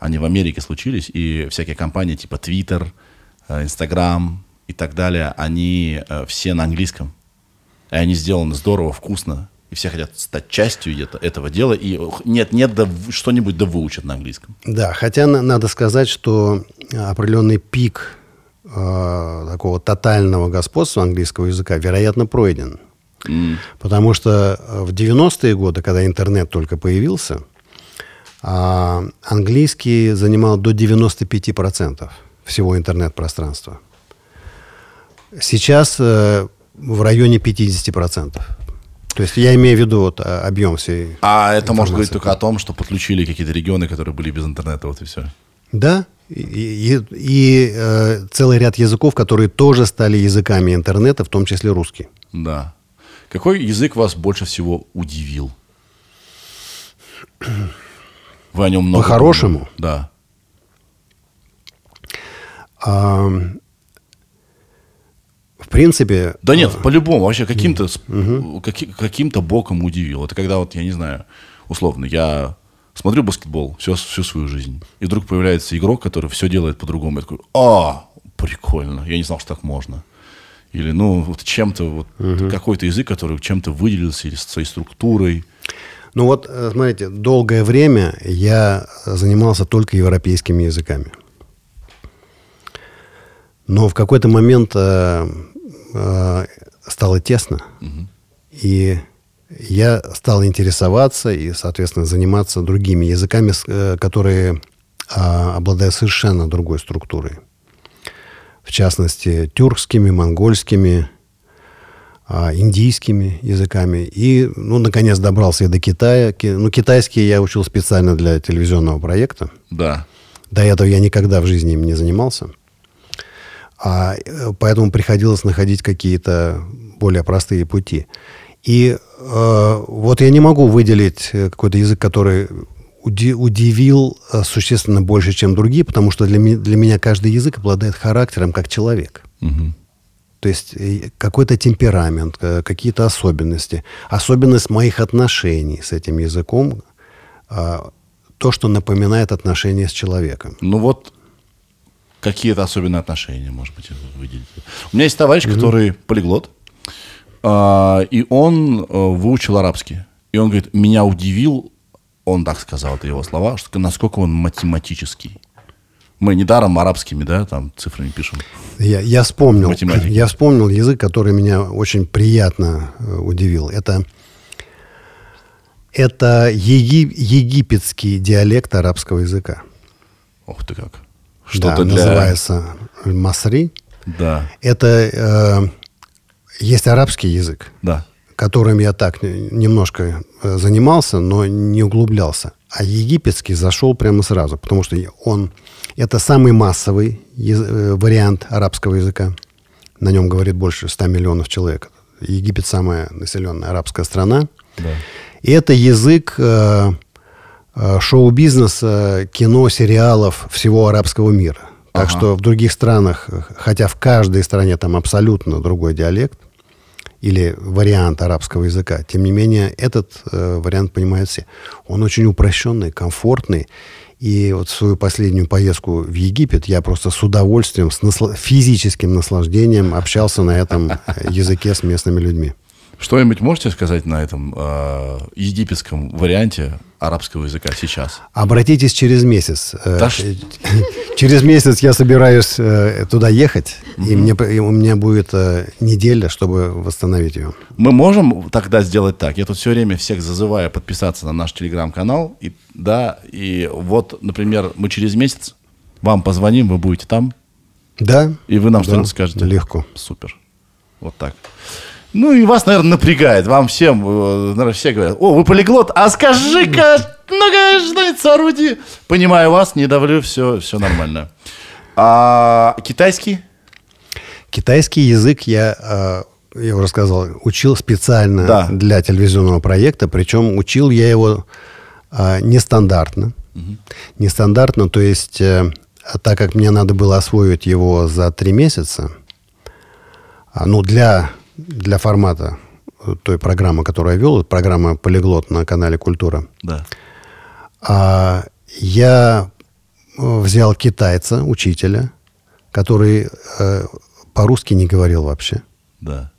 они в Америке случились, и всякие компании типа Twitter, э, Instagram и так далее, они э, все на английском. И они сделаны здорово, вкусно, и все хотят стать частью это- этого дела, и нет-нет, да что-нибудь да выучат на английском. Да, хотя на- надо сказать, что определенный пик э, такого тотального господства английского языка, вероятно, пройден. Потому что э, в 90-е годы, когда интернет только появился, а, английский занимал до 95% всего интернет-пространства. Сейчас э, в районе 50%. То есть я имею в виду вот, а, объем всей А это может говорить только о том, что подключили какие-то регионы, которые были без интернета, вот и все. Да, и, и- и, э, целый ряд языков, которые тоже стали языками интернета, в том числе русский. Да. Какой язык вас больше всего удивил? Вы о нем много По-хорошему? Да. А, в принципе, Да нет, по-любому, вообще каким-то каки- каким-то боком удивил. Это когда вот, я не знаю, условно, я смотрю баскетбол всю, всю свою жизнь, и вдруг появляется игрок, который все делает по-другому. Я такой, а, прикольно, я не знал, что так можно. Или, ну, вот чем-то, вот какой-то язык, который чем-то выделился, или своей структурой. ну вот, э, смотрите, долгое время я занимался только европейскими языками. Но в какой-то момент э, э, стало тесно, и я стал интересоваться и, соответственно, заниматься другими языками, э, которые а, обладают совершенно другой структурой. В частности, тюркскими, монгольскими, а, индийскими языками. И, ну, наконец, добрался я до Китая. Ки- Ну, китайский я учил специально для телевизионного проекта. Да. До этого я никогда в жизни им не занимался. А, э, поэтому приходилось находить какие-то более простые пути. И э, вот я не могу выделить э, какой-то язык, который удивил э, существенно больше, чем другие, потому что для, ми- для меня каждый язык обладает характером как человек. Мгм. То есть э, какой-то темперамент, э, какие-то особенности. Особенность моих отношений с этим языком, а, то, что напоминает отношения с человеком. Ну вот какие-то особенные отношения, может быть, выделить. У меня есть товарищ, который полиглот, а, и он выучил арабский. И он говорит, меня удивил, он так сказал, это его слова, что насколько он математический. Мы недаром арабскими, да, там цифрами пишем. Я, я вспомнил, Математики. я вспомнил язык, который меня очень приятно э, удивил. Это, это еги- египетский диалект арабского языка. Ох ты как. Да, Что-то для... называется масри. Да, Это э, есть арабский язык, да. Которым я так не- немножко э, занимался, но не углублялся. А египетский зашел прямо сразу, потому что он это самый массовый э, вариант арабского языка. На нем говорит больше 100 миллионов человек. Египет самая населенная арабская страна. Да. И это язык, э, э, шоу-бизнеса, кино, сериалов всего арабского мира. Так Ага. что в других странах, хотя в каждой стране там абсолютно другой диалект или вариант арабского языка, тем не менее этот э, вариант понимают все. Он очень упрощенный, комфортный. И вот свою последнюю поездку в Египет я просто с удовольствием, с насла- физическим наслаждением общался на этом языке с местными людьми. Что-нибудь можете сказать на этом э, египетском варианте арабского языка сейчас? Обратитесь через месяц. Э, Да Через месяц я собираюсь э, туда ехать, и, мне, и у меня будет э, неделя, чтобы восстановить ее. Мы можем тогда сделать так. Я тут все время всех зазываю подписаться на наш телеграм-канал. И, да, и вот, например, мы через месяц вам позвоним, вы будете там, Да? и вы нам Да, что-нибудь скажете. легко. Супер. Вот так. Ну и вас, наверное, напрягает. Вам всем, э, наверное, все говорят, о, вы полиглот, а скажи-ка, ну-ка, что-нибудь сооруди. Понимаю вас, не давлю, все, все нормально. А китайский? Китайский язык я, э, я уже сказал, учил специально Да. для телевизионного проекта, причем учил я его э, нестандартно. Нестандартно, то есть, э, так как мне надо было освоить его за три месяца, а, ну, для, для формата э, той программы, которую я вел, программа «Полиглот» на канале «Культура», Да. а, я э, взял китайца, учителя, который э, по-русски не говорил вообще, Да.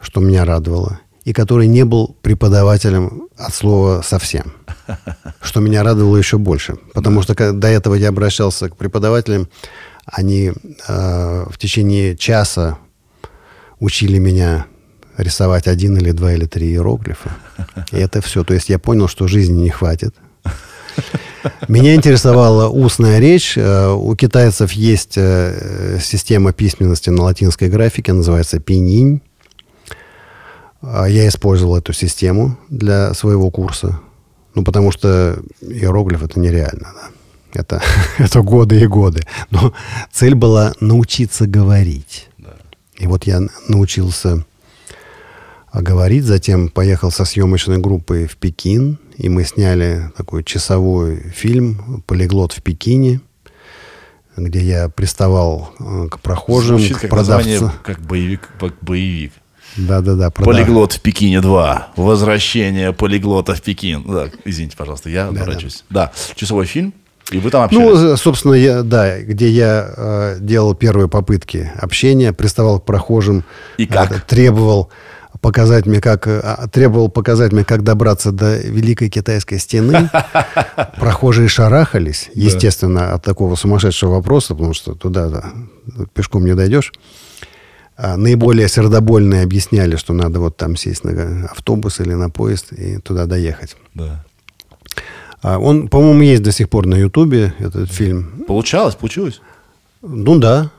что меня радовало, и который не был преподавателем от слова совсем, что меня радовало еще больше. Потому что ка- до этого я обращался к преподавателям, они э, в течение часа учили меня рисовать один или два или три иероглифа. И это все. То есть я понял, что жизни не хватит. Меня интересовала устная речь. Э, У китайцев есть э, система письменности на латинской графике, называется пиньинь. А Я использовал эту систему для своего курса. Ну, потому что иероглиф это нереально. да. Это, это годы и годы. Но цель была научиться говорить. И вот я научился а, говорить, затем поехал со съемочной группой в Пекин, и мы сняли такой часовой фильм «Полиглот в Пекине», где я приставал э, к прохожим, Звучит к как продавцам. как боевик, как боевик. Да-да-да. продав- Полиглот в Пекине 2. Возвращение полиглота в Пекин. Да, извините, пожалуйста, я дурачусь. Да, часовой фильм. И вы там общались. Ну, э, собственно, я, да, где я э, делал первые попытки общения, приставал к прохожим, И как? э, требовал показать мне, как э, а, требовал показать мне, как добраться до Великой Китайской стены. Прохожие шарахались, естественно, от такого сумасшедшего вопроса, потому что туда да, пешком не дойдешь. А наиболее сердобольные объясняли, что надо вот там сесть на автобус или на поезд и туда доехать. Да. А Он, по-моему, есть до сих пор на Ютубе, этот фильм. Получалось, получилось. Ну да.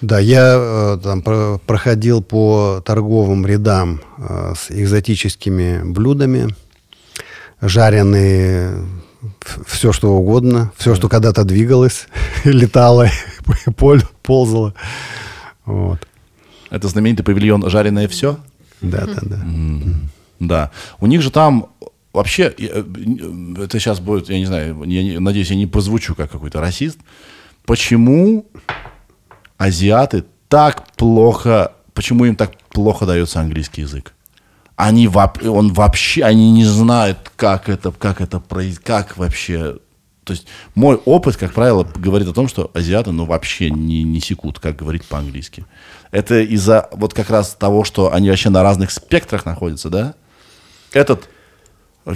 Да, я э, там про- проходил по торговым рядам э, с экзотическими блюдами, жареные, все что угодно, все, что когда-то двигалось, летало, пол- ползало. Вот. Это знаменитый павильон «Жареное все». Да, да, да. Да. У них же там вообще, я, э, это сейчас будет, я не знаю, я надеюсь, я не прозвучу как какой-то расист. Почему азиаты так плохо, почему им так плохо дается английский язык? Они, он вообще, они не знают, как это, как это, как вообще. То есть мой опыт, как правило, говорит о том, что азиаты, ну, вообще не, не секут, как говорить по-английски. Это из-за вот как раз того, что они вообще на разных спектрах находятся, да? Этот э,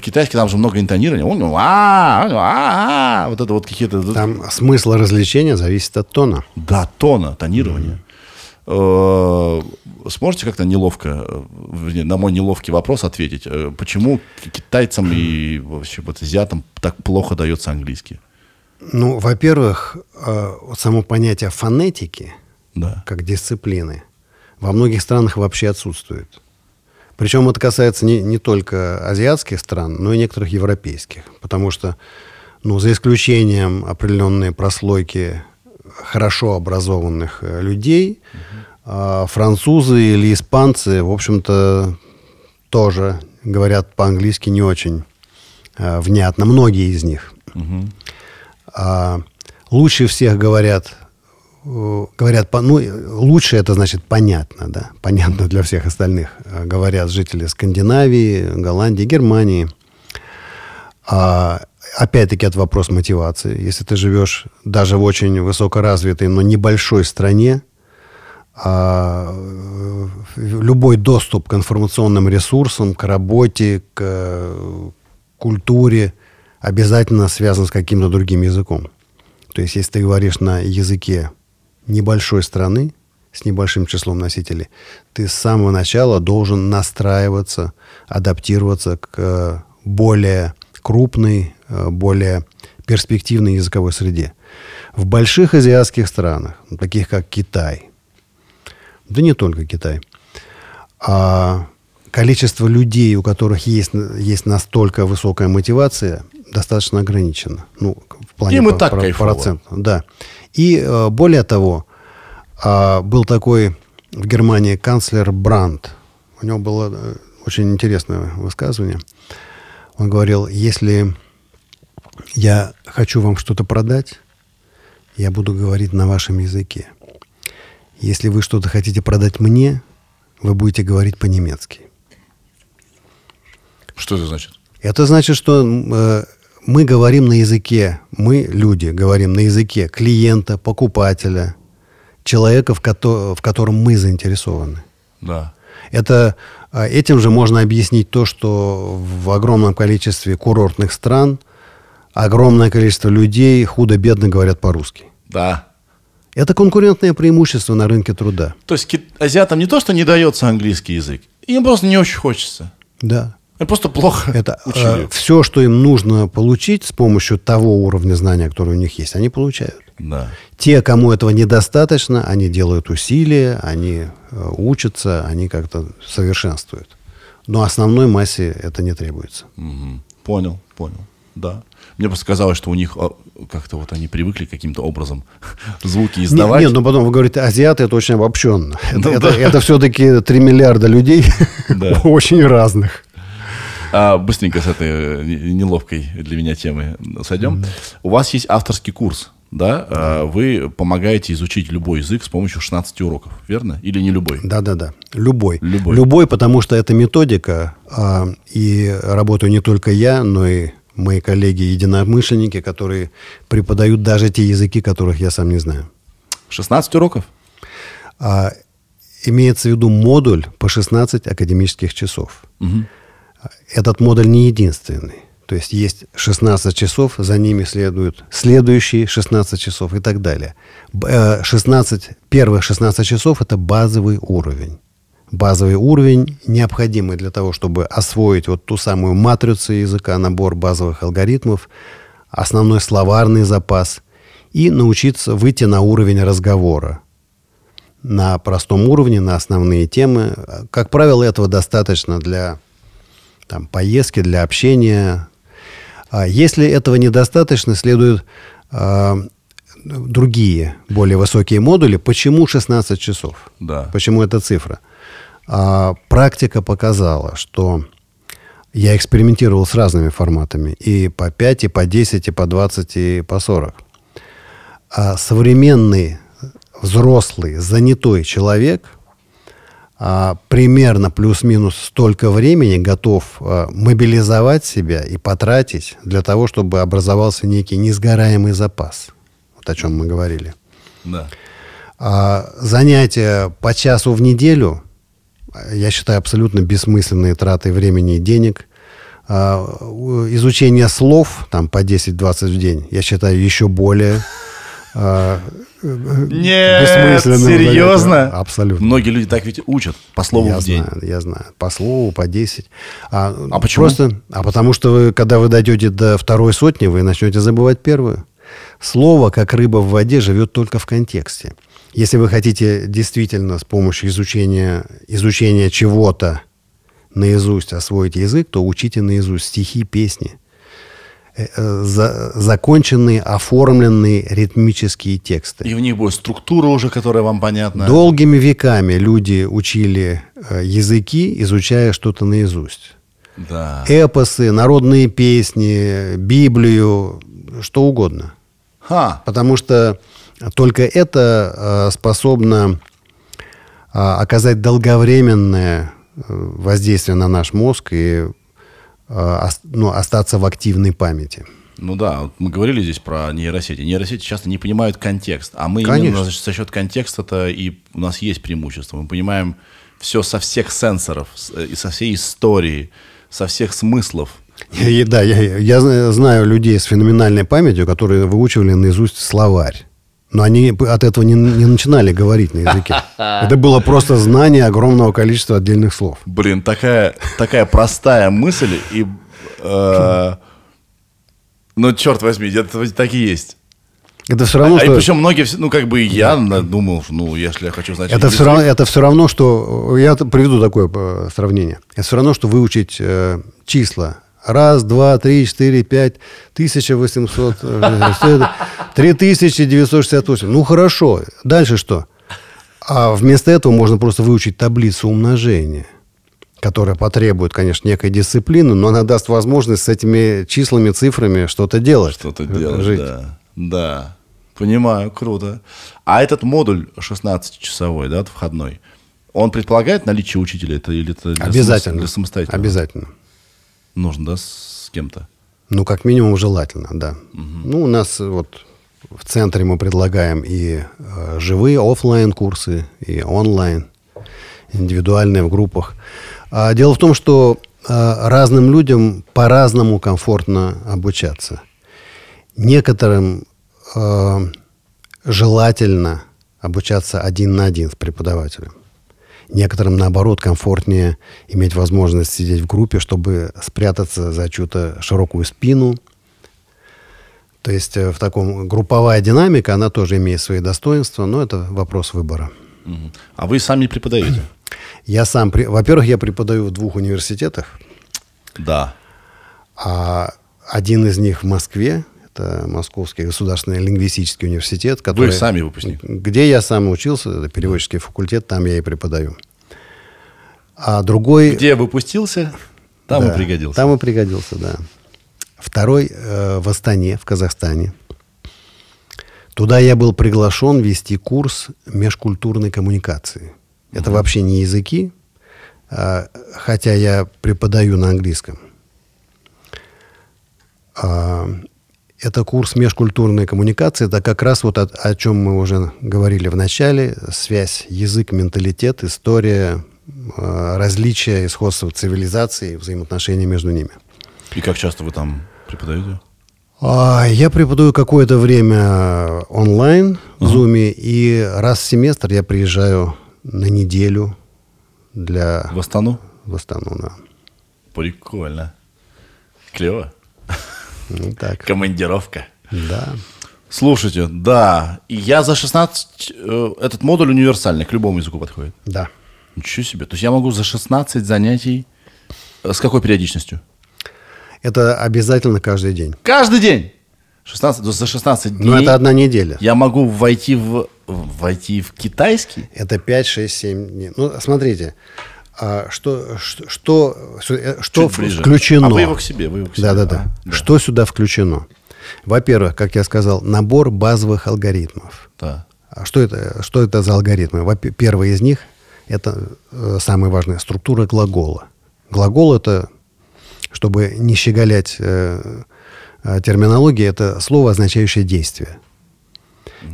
китайский, там же много интонирования. Он, «А, а, а», вот это вот какие-то... Там смысл развлечения зависит от тона. Да, тона, тонирование. Э, Сможете как-то неловко, э, на мой неловкий вопрос ответить, э, почему китайцам и вообще вот азиатам так плохо дается английский? Ну, во-первых, само понятие фонетики – Да. как дисциплины во многих странах вообще отсутствует. Причем это касается не, не только азиатских стран, но и некоторых европейских. Потому что, ну, за исключением определенной прослойки хорошо образованных э, людей, а французы или испанцы, в общем-то, тоже говорят по-английски не очень э, внятно, многие из них. А, лучше всех говорят, говорят, по- ну, э, лучше это значит понятно, да, понятно для всех остальных, э, говорят жители Скандинавии, Голландии, Германии. А, опять-таки, это вопрос мотивации. Если ты живешь даже в очень высокоразвитой, но небольшой стране, а, э, любой доступ к информационным ресурсам, к работе, к э, культуре обязательно связан с каким-то другим языком. То есть, если ты говоришь на языке небольшой страны с небольшим числом носителей, ты с самого начала должен настраиваться, адаптироваться к э, более крупной, э, более перспективной языковой среде. В больших азиатских странах, ну, таких как Китай, да не только Китай, а количество людей, у которых есть, есть настолько высокая мотивация, достаточно ограничено. Ну, в плане Им и так про- кайфово. процентов. Да. И э, более того, а, был такой в Германии канцлер Брандт. У него было э, очень интересное высказывание. Он говорил, если я хочу вам что-то продать, я буду говорить на вашем языке. Если вы что-то хотите продать мне, вы будете говорить по-немецки. Что это значит? Это значит, что э, мы говорим на языке, мы, люди, говорим на языке клиента, покупателя, человека, в, кото- в котором мы заинтересованы. Да. Это, а, этим же можно объяснить то, что в огромном количестве курортных стран огромное количество людей худо-бедно говорят по-русски. Да. Это конкурентное преимущество на рынке труда. То есть азиатам не то, что не дается английский язык, им просто не очень хочется. Да. Они просто плохо Это учили. все, что им нужно получить с помощью того уровня знания, который у них есть, они получают. Да. Те, кому этого недостаточно, они делают усилия, они э, учатся, они как-то совершенствуют. Но основной массе это не требуется. Мгм. Понял, понял. Да. Мне просто казалось, что у них а, как-то вот они привыкли каким-то образом звуки Нет, издавать. нет, но потом вы говорите, азиаты это очень обобщенно. Это, Ну это- да. это все-таки 3 миллиарда людей, Да. очень разных. А, быстренько с этой э, не- неловкой для меня темы сойдем. У вас есть авторский курс, да? А, Вы помогаете изучить любой язык с помощью 16 уроков, верно? Или не любой? Да-да-да, любой. Любой. потому что это методика, а, и работаю не только я, но и мои коллеги-единомышленники, которые преподают даже те языки, которых я сам не знаю. 16 уроков? А, имеется в виду модуль по 16 академических часов. Этот модуль не единственный. То есть есть 16 часов, за ними следуют следующие 16 часов и так далее. Б- э, 16, первых 16 часов – это базовый уровень. Базовый уровень, необходимый для того, чтобы освоить вот ту самую матрицу языка, набор базовых алгоритмов, основной словарный запас и научиться выйти на уровень разговора на простом уровне, на основные темы. Как правило, этого достаточно для там, поездки, для общения. А если этого недостаточно, следуют а, другие, более высокие модули. Почему 16 часов? Да. Почему эта цифра? А, практика показала, что я экспериментировал с разными форматами. И по 5, и по 10, и по 20, и по 40. А современный взрослый, занятой человек примерно плюс-минус столько времени готов а, мобилизовать себя и потратить для того, чтобы образовался некий несгораемый запас. Вот о чем мы говорили. Да. А занятия по часу в неделю, а, я считаю, абсолютно бессмысленные траты времени и денег. А, изучение слов, там, по 10-20 в день, я считаю, еще более а, Нет, бессмысленным серьезно? Абсолютно. Многие люди так ведь учат, по слову я в день. знаю, я знаю. По слову, по 10. А, А почему? Просто, а потому что вы, когда вы дойдете до второй сотни, вы начнете забывать первую. Слово, как рыба в воде, живет только в контексте. Если вы хотите действительно с помощью изучения, изучения чего-то наизусть освоить язык, то учите наизусть стихи, песни. Э, за- законченные, оформленные ритмические тексты. И в них будет структура уже, которая вам понятна. Долгими веками люди учили э, языки, изучая что-то наизусть. Да. эпосы, народные песни, Библию, что угодно. Ха. Потому что только это э, способно оказать долговременное воздействие на наш мозг и ну, остаться в активной памяти. Ну да, вот мы говорили здесь про нейросети. Нейросети часто не понимают контекст, а мы Конечно. именно за, за счет контекста-то и у нас есть преимущество. Мы понимаем все со всех сенсоров, э, и со всей истории, со всех смыслов. И, да, я, я зна- знаю людей с феноменальной памятью, которые выучивали наизусть словарь. Но они от этого не, не начинали говорить на языке. Это было просто знание огромного количества отдельных слов. Блин, такая, такая простая мысль и... э, ну, черт возьми, это так и есть. Это все равно, а и что... причем многие, все- ну, как бы и я на- думал, ну, если я хочу знать... Это язык- все, равно, это все равно, что... Я т- приведу такое э, сравнение. Это все равно, что выучить э, числа. Раз, два, три, четыре, пять, 1800, э, 3968. Ну, хорошо. Дальше что? А вместо этого можно просто выучить таблицу умножения, которая потребует, конечно, некой дисциплины, но она даст возможность с этими числами, цифрами что-то делать. Что-то делать, жить. да. Да, понимаю, круто. А этот модуль 16-часовой, да, входной, он предполагает наличие учителя это, или это для, Обязательно. самос- для самостоятельного? Обязательно. Нужно, да, с кем-то? Ну, как минимум, желательно, да. Ну, у нас вот в центре мы предлагаем и э, живые оффлайн курсы, и онлайн, индивидуальные в группах. А дело в том, что э, разным людям по-разному комфортно обучаться. Некоторым э, желательно обучаться один на один с преподавателем. Некоторым, наоборот, комфортнее иметь возможность сидеть в группе, чтобы спрятаться за чью-то широкую спину. То есть э, в таком групповая динамика, она тоже имеет свои достоинства, но это вопрос выбора. А вы сами преподаете? Я сам, во-первых, я преподаю в двух университетах, Да. а один из них в Москве, это Московский государственный лингвистический университет, который, сами выпускник? Где я сам учился, это переводческий факультет, там я и преподаю. А другой... Где выпустился, там Да, и пригодился. Там и пригодился, да. Второй э, в Астане, в Казахстане. Туда я был приглашен вести курс межкультурной коммуникации. Это вообще не языки, а, хотя я преподаю на английском. А, это курс межкультурной коммуникации. Это как раз вот о, о чем мы уже говорили в начале. Связь язык, менталитет, история, э, различия и сходства цивилизаций, взаимоотношения между ними. И как часто вы там преподаете? А, Я преподаю какое-то время онлайн в Zoom, и раз в семестр я приезжаю на неделю для В Астану? в Астану. Да. Прикольно. Клево. Ну, так. Командировка. Да. Слушайте, да, я за 16... э, Этот модуль универсальный, к любому языку подходит. Да. Ничего себе. То есть я могу за 16 занятий... э, С какой периодичностью? Это обязательно каждый день. Каждый день. 16, то есть за 16 дней Но это одна неделя. я могу войти в, войти в китайский? Это 5, 6, 7 дней. Ну, смотрите, а что, что, что, э, что включено? А вы его к себе, вы его к себе. Да, да, да. А, Что сюда включено? Во-первых, как я сказал, набор базовых алгоритмов. Да. А что это, что это за алгоритмы? Первый из них – это э, самое важное – структура глагола. Глагол – это, чтобы не щеголять э, э, терминологией, это слово, означающее действие.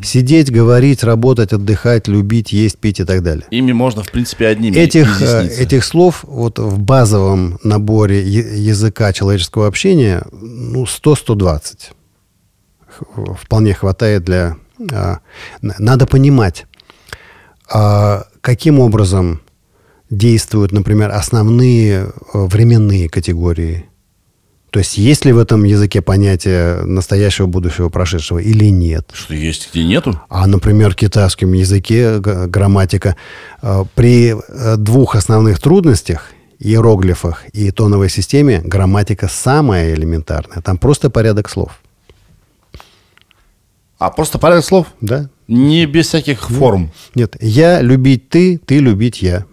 Сидеть, говорить, работать, отдыхать, любить, есть, пить и так далее. Ими можно, в принципе, одними Этих, э, этих слов вот в базовом наборе языка человеческого общения ну, 100-120. Х- Вполне хватает для... а, надо понимать, а, каким образом действуют, например, основные э, временные категории. То есть есть ли в этом языке понятие настоящего, будущего, прошедшего или нет. Что есть, где нету? А, например, в китайском языке грамматика э, при э, двух основных трудностях иероглифах и тоновой системе грамматика самая элементарная. Там просто порядок слов. А просто порядок слов? Да? Не без всяких форм. Нет, я любить ты, ты любить я.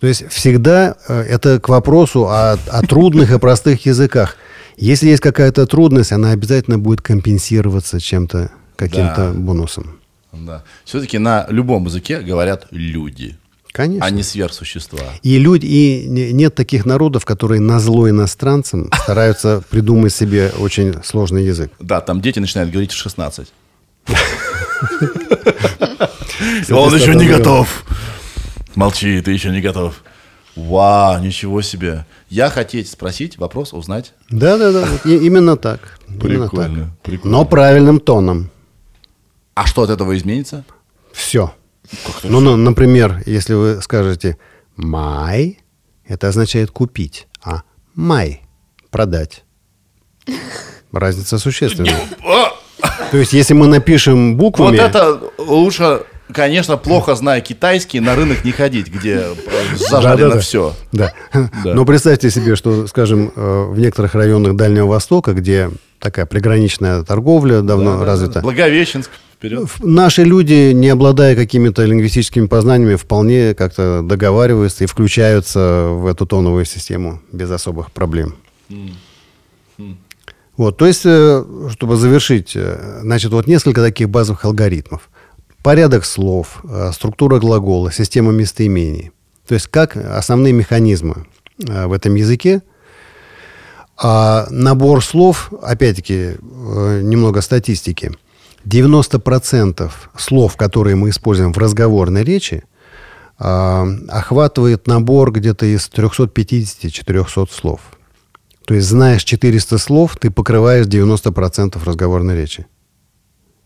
То есть всегда э, это к вопросу о, о трудных и простых языках. Если есть какая-то трудность, она обязательно будет компенсироваться чем-то, каким-то Да. бонусом. Да. Все-таки на любом языке говорят люди, Конечно. а не сверхсущества. И люди, и не- нет таких народов, которые на зло иностранцам стараются придумать себе очень сложный язык. Да, там дети начинают говорить в 16. Он еще не готов. Молчи, ты еще не готов. Вау, ничего себе. Я хотеть спросить, вопрос узнать. Да, да, да. вот именно так. Прикольно, прикольно. Но правильным тоном. А что от этого изменится? Все. Ну, ну, например, если вы скажете «май», это означает «купить», а «май» – «продать». Разница существенная. То есть, если мы напишем Вот буквами... это лучше, конечно, плохо зная китайский, на рынок не ходить, где э, зажарено Да-да-да. все. Да. Но представьте себе, что, скажем, э, в некоторых районах Дальнего Востока, где такая приграничная торговля давно развита, Благовещенск, вперед. Наши люди, не обладая какими-то лингвистическими познаниями, вполне как-то договариваются и включаются в эту тоновую систему без особых проблем. Вот, то есть, э, чтобы завершить, значит, вот несколько таких базовых алгоритмов. Порядок слов, э, структура глагола, система местоимений. То есть, как основные механизмы э, в этом языке. А набор слов, опять-таки, э, немного статистики. 90% слов, которые мы используем в разговорной речи, охватывает набор где-то из 350-400 слов. То есть, знаешь 400 слов, ты покрываешь 90% разговорной речи.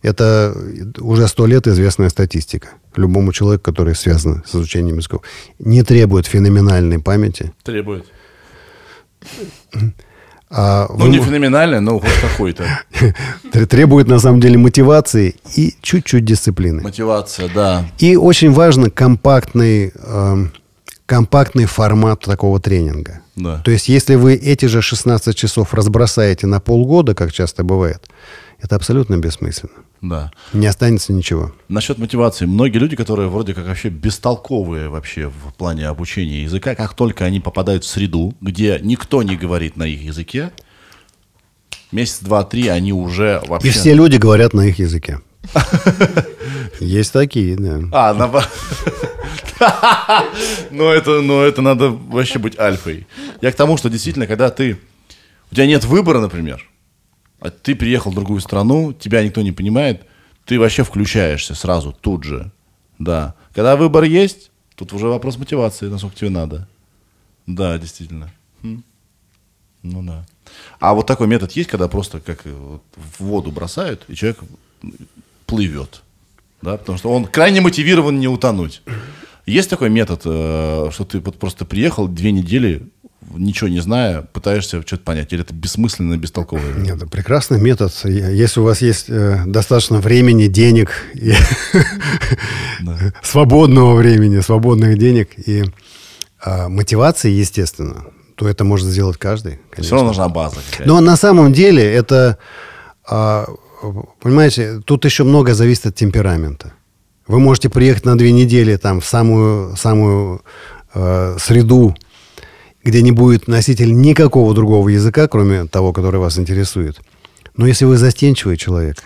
Это уже сто лет известная статистика. Любому человеку, который связан с изучением языков, не требует феноменальной памяти. Требует. А Ну, вы не феноменально, но хоть какой-то. тр- требует на самом деле мотивации и чуть-чуть дисциплины. Мотивация, да. И очень важно компактный, эм, компактный формат такого тренинга. Да. То есть, если вы эти же 16 часов разбросаете на полгода, как часто бывает, это абсолютно бессмысленно. Да. Не останется ничего. Насчет мотивации. Многие люди, которые вроде как вообще бестолковые вообще в плане обучения языка, как только они попадают в среду, где никто не говорит на их языке, месяц, два, три, они уже вообще... И все люди говорят на их языке. Есть такие, да. А, на... ну, это, ну, это надо вообще быть альфой. Я к тому, что действительно, когда ты... У тебя нет выбора, например, а ты приехал в другую страну, тебя никто не понимает, ты вообще включаешься сразу, тут же. Да. Когда выбор есть, тут уже вопрос мотивации, насколько тебе надо. Да, действительно. Хм. Ну да. А вот такой метод есть, когда просто как э, в воду бросают, и человек плывет. Да, потому что он крайне мотивирован не утонуть. Есть такой метод, э, что ты вот просто приехал две недели, ничего не зная, пытаешься что-то понять, или это бессмысленно, бестолково? Нет, это прекрасный метод. Если у вас есть э, достаточно времени, денег, и свободного времени, свободных денег и а, мотивации, естественно, то это может сделать каждый. Все конечно. равно нужна база. Но на самом деле это, а, понимаете, тут еще много зависит от темперамента. Вы можете приехать на две недели там в самую, самую э, среду, где не будет носитель никакого другого языка, кроме того, который вас интересует. Но если вы застенчивый человек,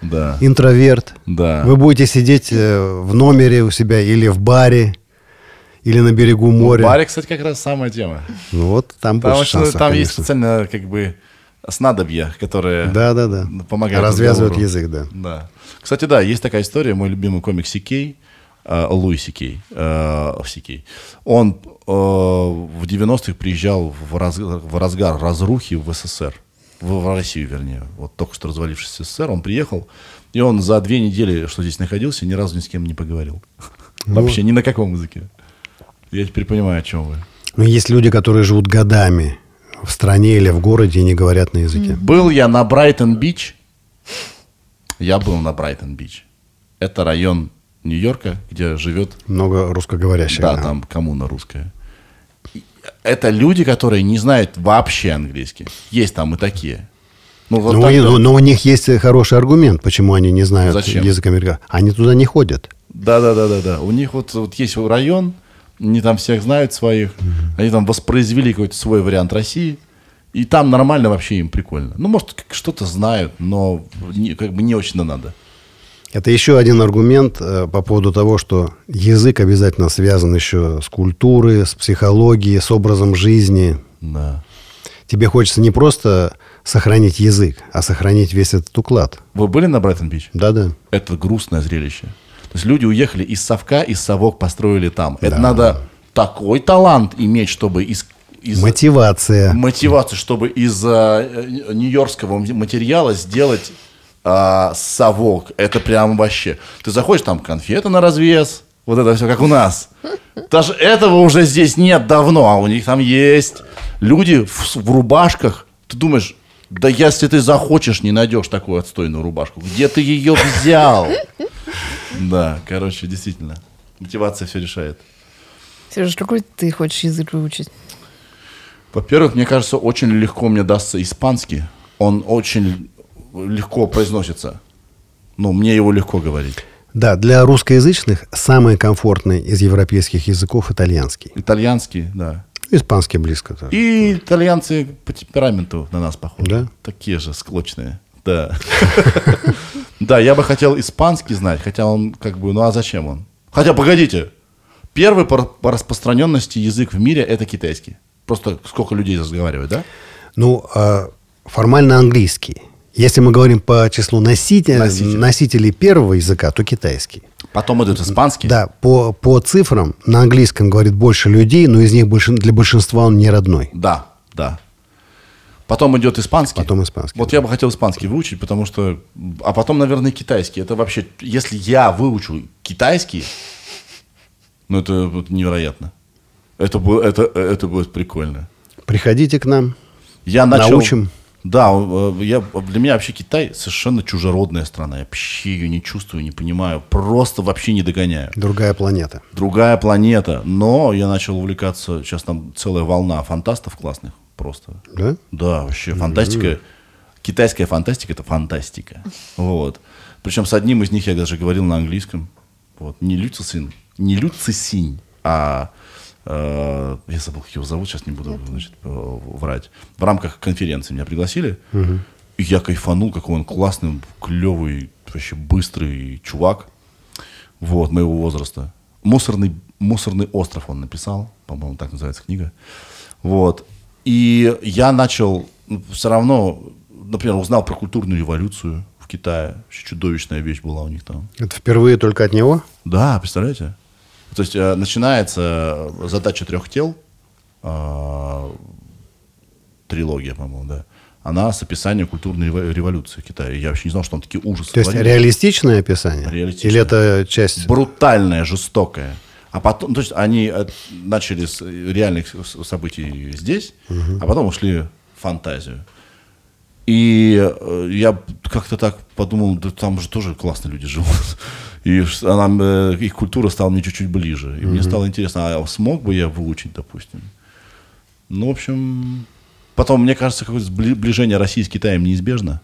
Да. интроверт, Да. вы будете сидеть э, в номере у себя или в баре, или на берегу моря. В баре, кстати, как раз самая тема. Ну вот там Потому больше что шансов, там есть конечно. специально как бы снадобья, которые Да, да, да. помогают Развязывают разговору. язык, да. Да. Кстати, да, есть такая история, мой любимый комик Си Кей, Луи Си Кей, э, Си Кей, он э, в 90-х приезжал в, раз- в разгар разрухи в СССР, в, в Россию, вернее, вот только что развалившийся СССР, он приехал, и он за две недели, что здесь находился, ни разу ни с кем не поговорил. Вообще ни на каком языке. Я теперь понимаю, о чем вы. Но есть люди, которые живут годами в стране или в городе и не говорят на языке. Был я на Брайтон-Бич. Я был на Брайтон-Бич. Это район Нью-Йорка, где живет, Много русскоговорящих. да, там коммуна русская. Это люди, которые не знают вообще английский. Есть там и такие. Ну, вот Но, так, и- да. но- у них есть хороший аргумент, почему они не знают Зачем? язык американцев. Они туда не ходят. Да, да, да, да, да. У них вот, вот есть район, они там всех знают своих, они там воспроизвели какой-то свой вариант России, и там нормально вообще им прикольно. Ну, может, что-то знают, но не- как бы не очень надо. Это еще один аргумент э, по поводу того, что язык обязательно связан еще с культурой, с психологией, с образом жизни. Да. Тебе хочется не просто сохранить язык, а сохранить весь этот уклад. Вы были на Брайтон-Бич? Да-да. Это грустное зрелище. То есть люди уехали из Совка, из Совок построили там. Это надо такой талант иметь, чтобы из, из Мотивация. мотивацию, чтобы из э, нью-йоркского материала сделать а, совок. Это прям вообще. Ты заходишь, там конфеты на развес, вот это все как у нас. Даже этого уже здесь нет давно, а у них там есть. Люди в, в рубашках. Ты думаешь, да если ты захочешь, не найдешь такую отстойную рубашку. Где ты ее взял? Да, короче, действительно. Мотивация все решает. Сереж, какой ты хочешь язык выучить? Во-первых, мне кажется, очень легко мне дастся испанский. Он очень легко произносится. Ну, мне его легко говорить. Да, для русскоязычных самый комфортный из европейских языков итальянский. Итальянский, да. Испанский близко тоже. И итальянцы по темпераменту на нас похожи. Да? Такие же склочные. Да. Да, я бы хотел испанский знать, хотя он как бы, ну а зачем он? Хотя, погодите, первый по, по распространенности язык в мире это китайский. Просто сколько людей разговаривают, да? Ну, а, формально английский. Если мы говорим по числу носителя- Носителей. носителей первого языка, то китайский. Потом идет испанский. Да, по, по цифрам на английском говорит больше людей, но из них больше, для большинства он не родной. Да, да. Потом идет испанский. Потом испанский, Вот я бы хотел испанский выучить, потому что... А потом, наверное, китайский. Это вообще... Если я выучу китайский, ну, это вот невероятно. Это, это, это будет прикольно. Приходите к нам. Я начал... Научим. Да, э, я, для меня вообще Китай совершенно чужеродная страна. Я вообще ее не чувствую, не понимаю. Просто вообще не догоняю. Другая планета. Другая планета. Но я начал увлекаться... Сейчас там целая волна фантастов классных просто. Да? Да, вообще фантастика. Китайская фантастика это фантастика. Вот. Причем с одним из них я даже говорил на английском. Вот. Не Люцисин, не Люцисинь, а я забыл, как его зовут, сейчас не буду значит, э, врать. В рамках конференции меня пригласили. И я кайфанул, какой он классный, клевый, вообще быстрый чувак. Вот, моего возраста. Мусорный, мусорный остров он написал, по-моему, так называется книга. Вот. И я начал, все равно, например, узнал про культурную революцию в Китае. Вообще чудовищная вещь была у них там. Это впервые только от него? Да, представляете? То есть э, начинается задача трех тел, а, трилогия, по-моему, да. Она с описанием культурной рево- революции в Китае. Я вообще не знал, что там такие ужасы. То есть творились. реалистичное описание? Реалистичное. Или это часть... брутальная, жестокая. А потом, то есть они э, начали с реальных событий здесь, а потом ушли в фантазию. И э, я как-то так подумал, да там же тоже классные люди живут. И она, э, их культура стала мне чуть-чуть ближе. И мне стало интересно, а смог бы я выучить, допустим? Ну, в общем, потом, мне кажется, какое-то сближение России с Китаем неизбежно.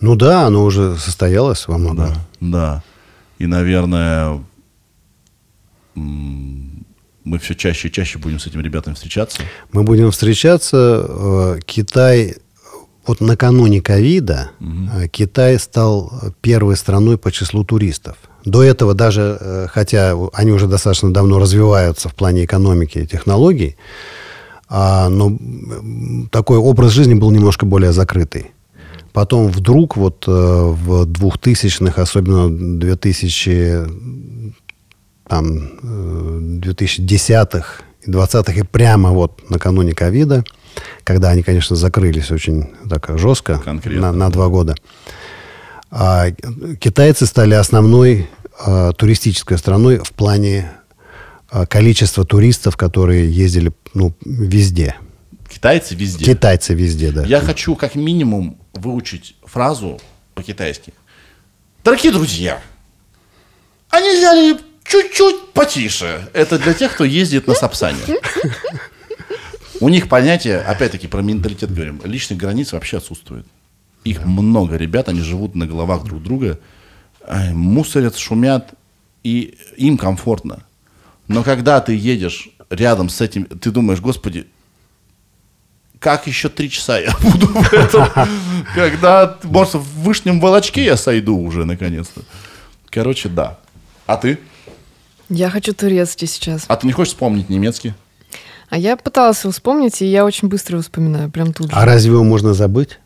Ну да, оно уже состоялось во многом. Да. И, наверное, мы все чаще и чаще будем с этими ребятами встречаться. Мы будем встречаться. э, Китай, вот накануне ковида, э, Китай стал первой страной по числу туристов. До этого даже, э, хотя они уже достаточно давно развиваются в плане экономики и технологий, а, но такой образ жизни был немножко более закрытый. Потом вдруг вот э, в 2000-х, особенно 2000 там, э, 2010-х и 20-х, и прямо вот накануне ковида, когда они, конечно, закрылись очень так жестко Конкретно, на, на два года, а, китайцы стали основной а, туристической страной в плане а, количества туристов, которые ездили ну, везде. Китайцы везде. Китайцы везде, да. Я хочу как минимум выучить фразу по-китайски. Дорогие друзья, а нельзя ли чуть-чуть потише? Это для тех, кто ездит на Сапсане. У них понятие, опять-таки, про менталитет говорим, личных границ вообще отсутствует. Их много ребят, они живут на головах друг друга, мусорят, шумят, и им комфортно. Но когда ты едешь рядом с этим, ты думаешь, господи, как еще три часа я буду в этом? Когда, может, в вышнем волочке я сойду уже, наконец-то. Короче, да. А ты? Я хочу турецкий сейчас. А ты не хочешь вспомнить немецкий? А я пыталась его вспомнить, и я очень быстро вспоминаю, прям тут же. А разве его можно забыть?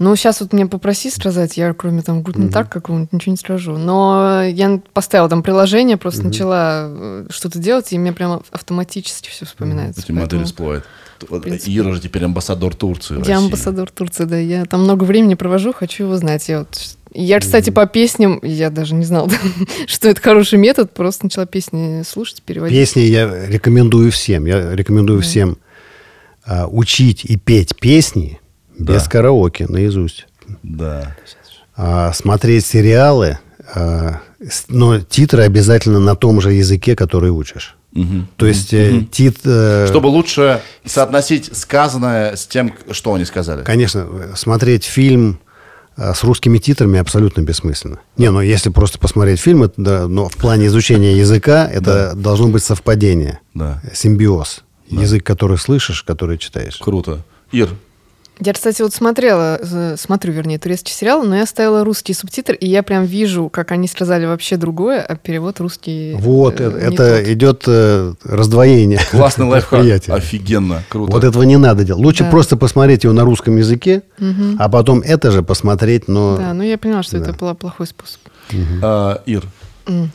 Ну, сейчас вот мне попроси сказать, я кроме там Гутен так какого-нибудь ничего не скажу. Но я поставила там приложение, просто начала э, что-то делать, и мне прямо автоматически все вспоминается. Эти модели Поэтому всплывают. Ира же теперь амбассадор Турции Я России. амбассадор Турции, да. Я там много времени провожу, хочу его знать. Я, вот... я кстати, по песням, я даже не знала, что это хороший метод, просто начала песни слушать, переводить. Песни я рекомендую всем. Я рекомендую всем а, учить и петь песни без караоке наизусть. Да. А, смотреть сериалы, а, но титры обязательно на том же языке, который учишь. Мгм. То есть э, тит, э, Чтобы лучше соотносить сказанное с тем, что они сказали. Конечно, смотреть фильм с русскими титрами абсолютно бессмысленно. Не, ну если просто посмотреть фильм, это, да, но в плане изучения языка это должно быть совпадение, Да. симбиоз. Язык, который слышишь, который читаешь. Круто. Ир, Я, кстати, вот смотрела, э, смотрю, вернее, турецкий сериал, но я ставила русский субтитр, и я прям вижу, как они сказали вообще другое, а перевод русский... Вот, э, э, не это тот. идет э, раздвоение. классный лайфхак. Офигенно. Круто. Вот этого не надо делать. Лучше Да. просто посмотреть его на русском языке, а потом это же посмотреть, но... Да, ну я поняла, что Да. это пла- плохой способ. А, Ир,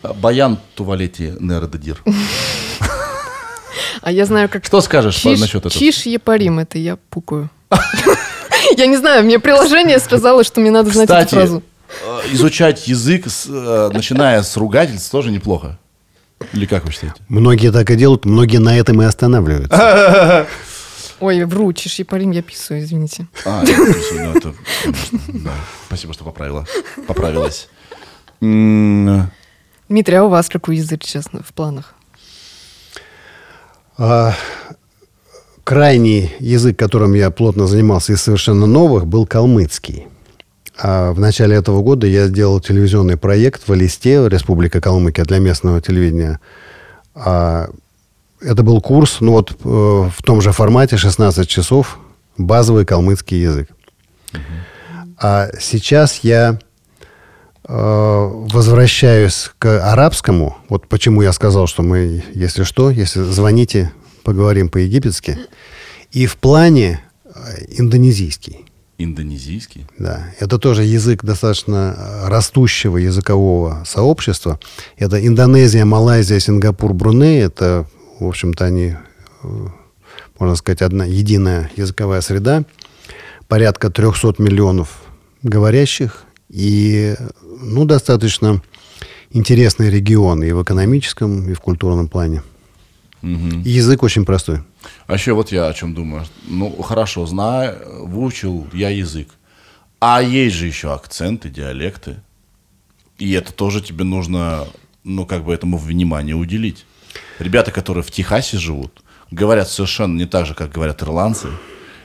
а, Баян Тувалети Нердадир. А я знаю, как... Что скажешь по- Чиш, насчет этого? чиш епарим, это я пукаю. Я не знаю, мне приложение сказало, что мне надо знать эту фразу. э, изучать язык, с, э, начиная с ругательств, тоже неплохо. Или как вы считаете? Многие так и делают, многие на этом и останавливаются. Ой, вру, чиш епарим, я писаю, извините. А, я написал, ну, это, да. Спасибо, что поправила. Поправилась. М, Дмитрий, а у вас какой язык сейчас в планах? А, крайний язык, которым я плотно занимался из совершенно новых, был калмыцкий. А в начале этого года я сделал телевизионный проект в Элисте, Республика Калмыкия, для местного телевидения. А, это был курс, ну вот э, в том же формате, 16 часов, базовый калмыцкий язык. А сейчас я э, возвращаюсь к арабскому. Вот почему я сказал, что мы, если что, если звоните, поговорим по-египетски. И в плане э, индонезийский. Индонезийский. Да, это тоже язык достаточно э, растущего языкового сообщества. Это Индонезия, Малайзия, Сингапур, Бруней. Это, в общем-то, они, э, можно сказать, одна единая языковая среда. Порядка 300 миллионов говорящих. И, ну, достаточно интересный регион и в экономическом, и в культурном плане. И язык очень простой. А еще вот я о чем думаю. Ну, хорошо, знаю, выучил я язык. А есть же еще акценты, диалекты. И это тоже тебе нужно, ну, как бы этому внимание уделить. Ребята, которые в Техасе живут, говорят совершенно не так же, как говорят ирландцы,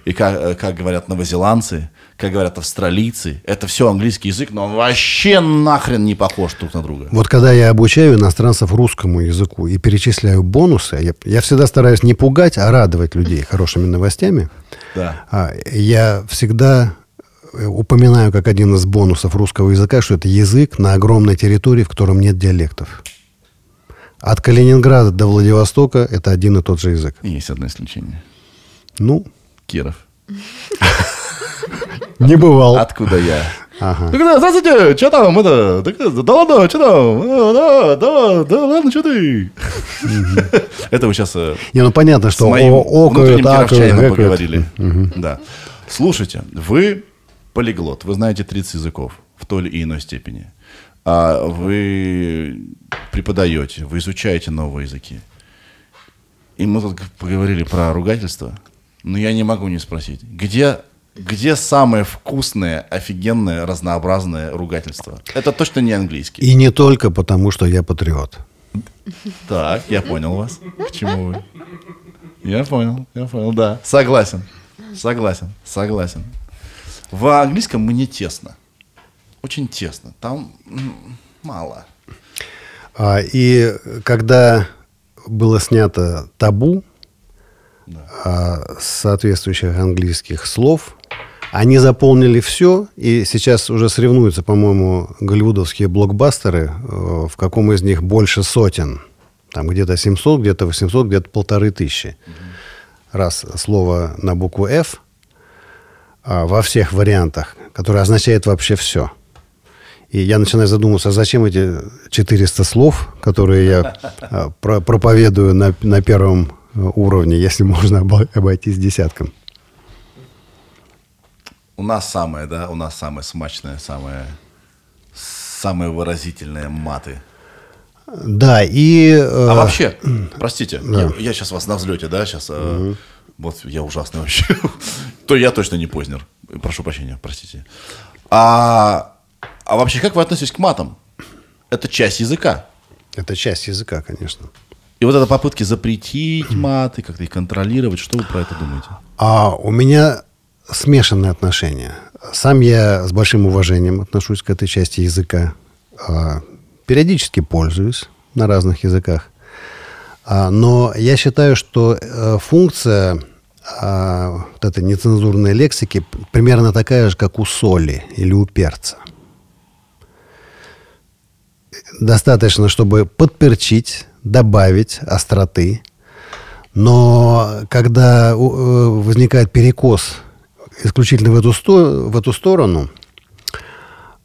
и как, э, как говорят новозеландцы, как говорят австралийцы. Это все английский язык, но он вообще нахрен не похож друг на друга. Вот когда я обучаю иностранцев русскому языку и перечисляю бонусы, я, я всегда стараюсь не пугать, а радовать людей хорошими новостями. Да. А, я всегда э, упоминаю как один из бонусов русского языка, что это язык на огромной территории, в котором нет диалектов. От Калининграда до Владивостока это один и тот же язык. Есть одно исключение. Ну, Киров. не бывал. Откуда я? Ага. Так, здравствуйте, что там, это, так, да ладно, что там, А, да, да, да, ладно, что ты? Это вы сейчас Не, ну понятно, что окают, внутренним акают, поговорили. Да. Слушайте, вы полиглот, вы знаете 30 языков в той или иной степени. А вы преподаете, вы изучаете новые языки. И мы тут поговорили про ругательство. Но я не могу не спросить, где, где самое вкусное, офигенное, разнообразное ругательство? Это точно не английский. И не только потому, что я патриот. Так, я понял вас. К чему вы? Я понял, я понял, да. Согласен, согласен, согласен. В английском мне тесно. Очень тесно. Там мало. А, И когда было снято табу а, соответствующих английских слов. Они заполнили все, и сейчас уже соревнуются, по-моему, голливудовские блокбастеры, э, в каком из них больше сотен. Там где-то 700, где-то 800, где-то полторы тысячи. Раз слово на букву F а, во всех вариантах, которое означает вообще все. И я начинаю задумываться, а зачем эти 400 слов, которые я про- проповедую на, на первом э, уровне, если можно обо- обойтись десятком. У нас самое, да, у нас самое смачное, самое, самые выразительные маты. Да, и... э, А вообще, простите, я, сейчас вас на взлете, да, сейчас... Вот я ужасный вообще. То я точно не Познер. Прошу прощения, простите. А, а вообще, как вы относитесь к матам? Это часть языка. Это часть языка, конечно. И вот это попытки запретить маты, как-то их контролировать, что вы про это думаете? А у меня смешанные отношения. Сам я с большим уважением отношусь к этой части языка. А, Периодически пользуюсь на разных языках. А, Но я считаю, что э, функция а, вот этой нецензурной лексики примерно такая же, как у соли или у перца. Достаточно, чтобы подперчить, добавить остроты. Но когда э, возникает перекос исключительно в эту, сто- в эту сторону,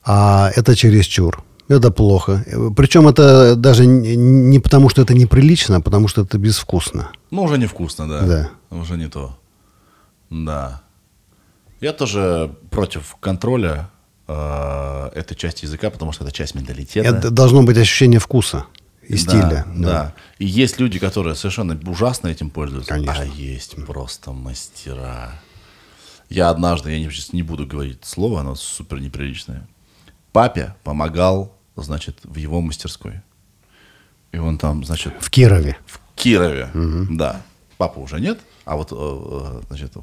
а это чересчур. Это плохо. Причем это даже не потому, что это неприлично, а потому что это безвкусно. Ну, уже невкусно, да. Да. Уже не то. Да. Я тоже против контроля э, этой части языка, потому что это часть менталитета. Это должно быть ощущение вкуса и Да, стиля. Да, И есть люди, которые совершенно ужасно этим пользуются. Конечно. А есть просто мастера. Я однажды, я не, сейчас не буду говорить слово, оно супер неприличное. Папе помогал, значит, в его мастерской. И он там, значит, В Кирове. в Кирове. Да. Папы уже нет, а вот, э, э, значит,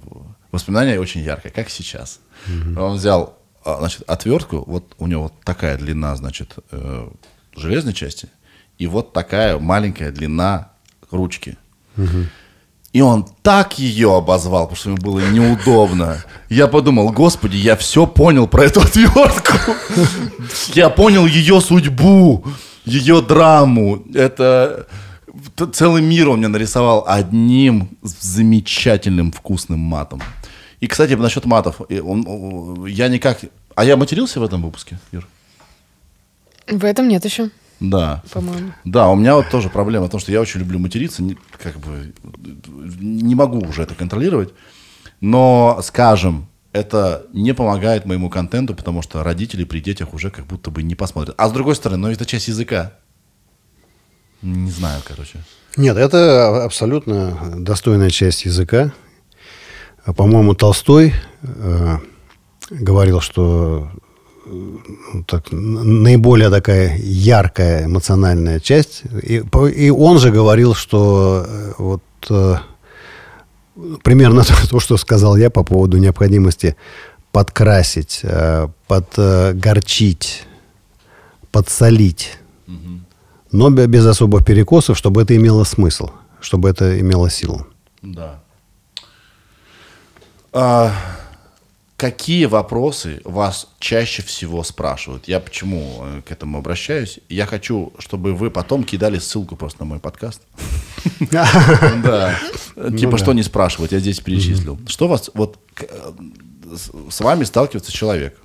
воспоминания очень яркое, как сейчас. Он взял, значит, отвертку, вот у него вот такая длина, значит, э, железной части, и вот такая маленькая длина ручки. И он так ее обозвал, потому что ему было неудобно. Я подумал, господи, я все понял про эту отвертку. Я понял ее судьбу, ее драму. Это целый мир он мне нарисовал одним замечательным вкусным матом. И, кстати, насчет матов. он- я никак... А я матерился в этом выпуске, Ир? В этом нет еще, Да. по-моему. Да, у меня вот тоже проблема в том, что я очень люблю материться, не, как бы не могу уже это контролировать, но, скажем, это не помогает моему контенту, потому что родители при детях уже как будто бы не посмотрят. А с другой стороны, ну это часть языка. Не знаю, короче. Нет, это абсолютно достойная часть языка. А, По-моему, Толстой э, говорил, что э, так, наиболее такая яркая эмоциональная часть. И, по- и он же говорил, что э, вот э, примерно то, что сказал я по поводу необходимости подкрасить, э, подгорчить, подсолить но бе- без особых перекосов, чтобы это имело смысл, чтобы это имело силу. Да. А, какие вопросы вас чаще всего спрашивают? Я почему э, к этому обращаюсь? Я хочу, чтобы вы потом кидали ссылку просто на мой подкаст. Да. Типа, что не спрашивать, я здесь перечислил. Что вас, вот, э, с вами сталкивается человек,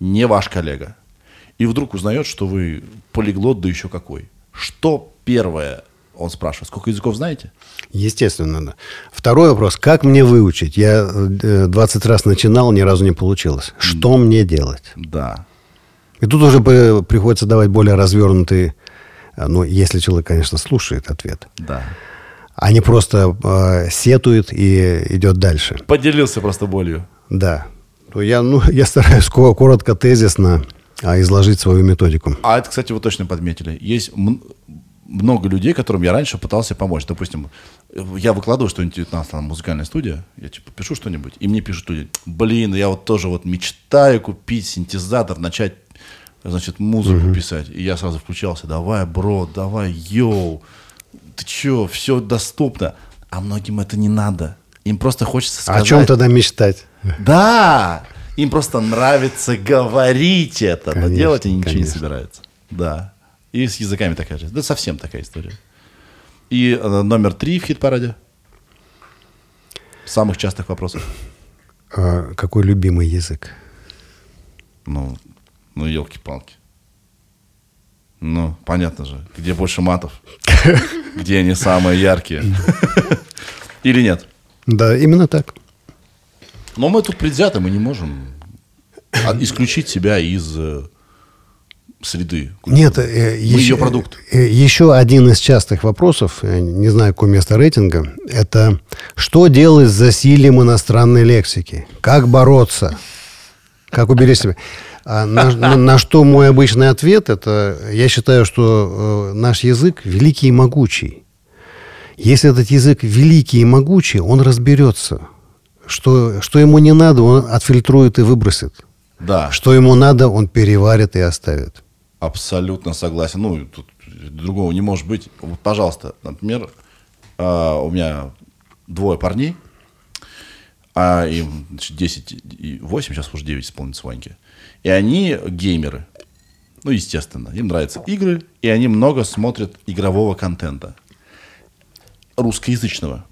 не ваш коллега, и вдруг узнает, что вы полиглот, да еще какой. Что первое он спрашивает? Сколько языков знаете? Естественно, да. Второй вопрос. Как мне выучить? Я э, 20 раз начинал, ни разу не получилось. Что мне делать? Да. И тут уже приходится давать более развернутый, э, ну, если человек, конечно, слушает ответ, Да. а не просто э, сетует и идет дальше. Поделился просто болью. Да. Я, ну, я стараюсь ко- коротко, тезисно а, изложить свою методику. А это, кстати, вы точно подметили. Есть много людей, которым я раньше пытался помочь. Допустим, я выкладываю что-нибудь, у нас там музыкальная студия, я типа пишу что-нибудь, и мне пишут люди, блин, я вот тоже вот мечтаю купить синтезатор, начать, значит, музыку писать. И я сразу включался, давай, бро, давай, йоу, ты чё, все доступно. А многим это не надо. Им просто хочется О сказать... чем тогда мечтать? Да! Им просто нравится говорить это, но Конечно, делать они ничего не собираются. Да. И с языками такая же. Да совсем такая история. И э, номер три в хит-параде. Самых частых вопросов. А, Какой любимый язык? Ну, ну елки-палки. Ну, понятно же. Где больше матов? Где они самые яркие? Или нет? Да, именно так. Но мы тут предвзяты, мы не можем а- исключить себя из среды. Нет, э, Мы ее продукт. э, еще один из частых вопросов, э, не знаю, какое место рейтинга, это что делать с засилием иностранной лексики? Как бороться? Как уберечь себя? А на, на- на что мой обычный ответ, это я считаю, что э, наш язык великий и могучий. Если этот язык великий и могучий, он разберется. Что, что ему не надо, он отфильтрует и выбросит. Да, Что ему надо, он переварит и оставит. Абсолютно согласен. Ну, тут другого не может быть. Вот, пожалуйста, например, а, у меня двое парней, а им значит, 10 и 8, сейчас уже 9 исполнится Ваньке. И они геймеры. Ну, естественно, им нравятся игры, и они много смотрят игрового контента. Русскоязычного.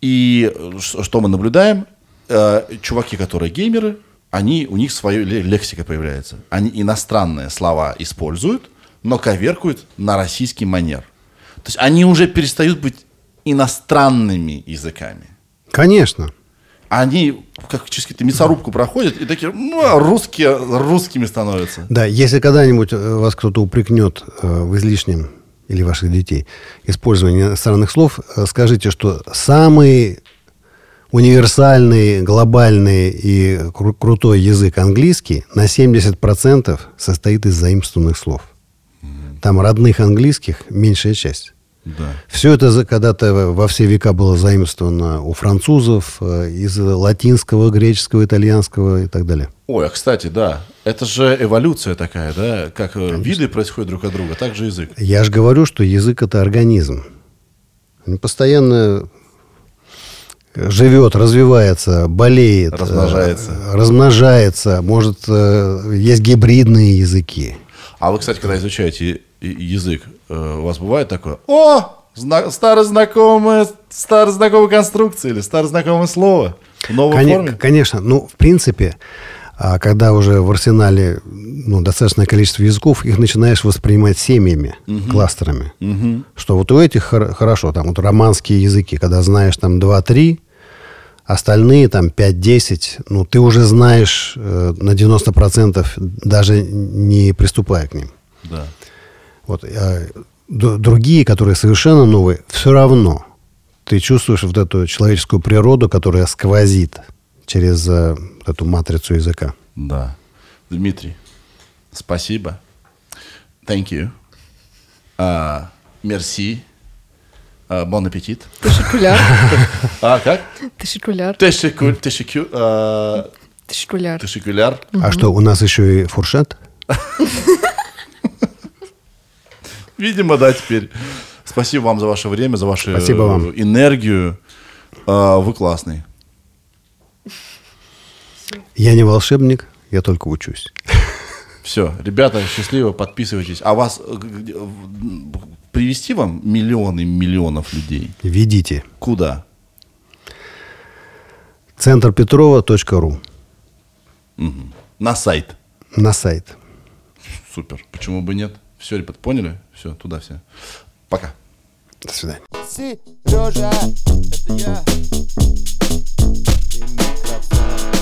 И э, что мы наблюдаем? Э, чуваки, которые геймеры, они, у них своя ле- лексика появляется. Они иностранные слова используют, но коверкуют на российский манер. То есть они уже перестают быть иностранными языками. Конечно. Они как через какую-то мясорубку проходят и такие, ну, русские русскими становятся. Да, если когда-нибудь э, вас кто-то упрекнет э, в излишнем или ваших детей использовании иностранных слов, э, скажите, что самый универсальный, глобальный и кру- крутой язык английский на 70% состоит из заимствованных слов. Там родных английских меньшая часть. Да. Все это когда-то во все века было заимствовано у французов, э, из латинского, греческого, итальянского и так далее. Ой, а кстати, да, это же эволюция такая, да, как э, виды происходят друг от друга, так же язык. Я же говорю, что язык это организм. Он постоянно живет, развивается, болеет, Размножается. э, размножается. Может, э, есть гибридные языки. А вы, кстати, когда изучаете язык, э, у вас бывает такое, о, зна- старое знакомое, старое знакомая конструкция или старое знакомое слово в новой Коне- форме? Конечно, ну, в принципе, а, когда уже в арсенале ну, достаточное количество языков, их начинаешь воспринимать семьями, кластерами. Что вот у этих хор- хорошо, там вот романские языки, когда знаешь там 2-3, остальные там 5-10, ну, ты уже знаешь э, на 90%, даже не приступая к ним. Да. Вот, д- другие, которые совершенно новые, все равно ты чувствуешь вот эту человеческую природу, которая сквозит через э, эту матрицу языка. Да. Дмитрий, спасибо. Thank you. А, Merci. А, Bon аппетит. Тышикуляр. А, как? Тышикуляр. Тешекуль, тешекю, а, Тышикуляр. тешекуляр. А что, у нас еще и фуршет? Видимо, да, теперь. Спасибо вам за ваше время, за вашу Спасибо вам. энергию. А, Вы классный. Я не волшебник, я только учусь. Все, ребята, счастливо, подписывайтесь. А вас э, привести вам миллионы миллионов людей? Ведите. Куда? Центрпетрова.ру На сайт. на сайт. Супер. Почему бы нет? Все, ребят, поняли? Все, туда все. Пока. До свидания. Сережа, это я. И микрофон.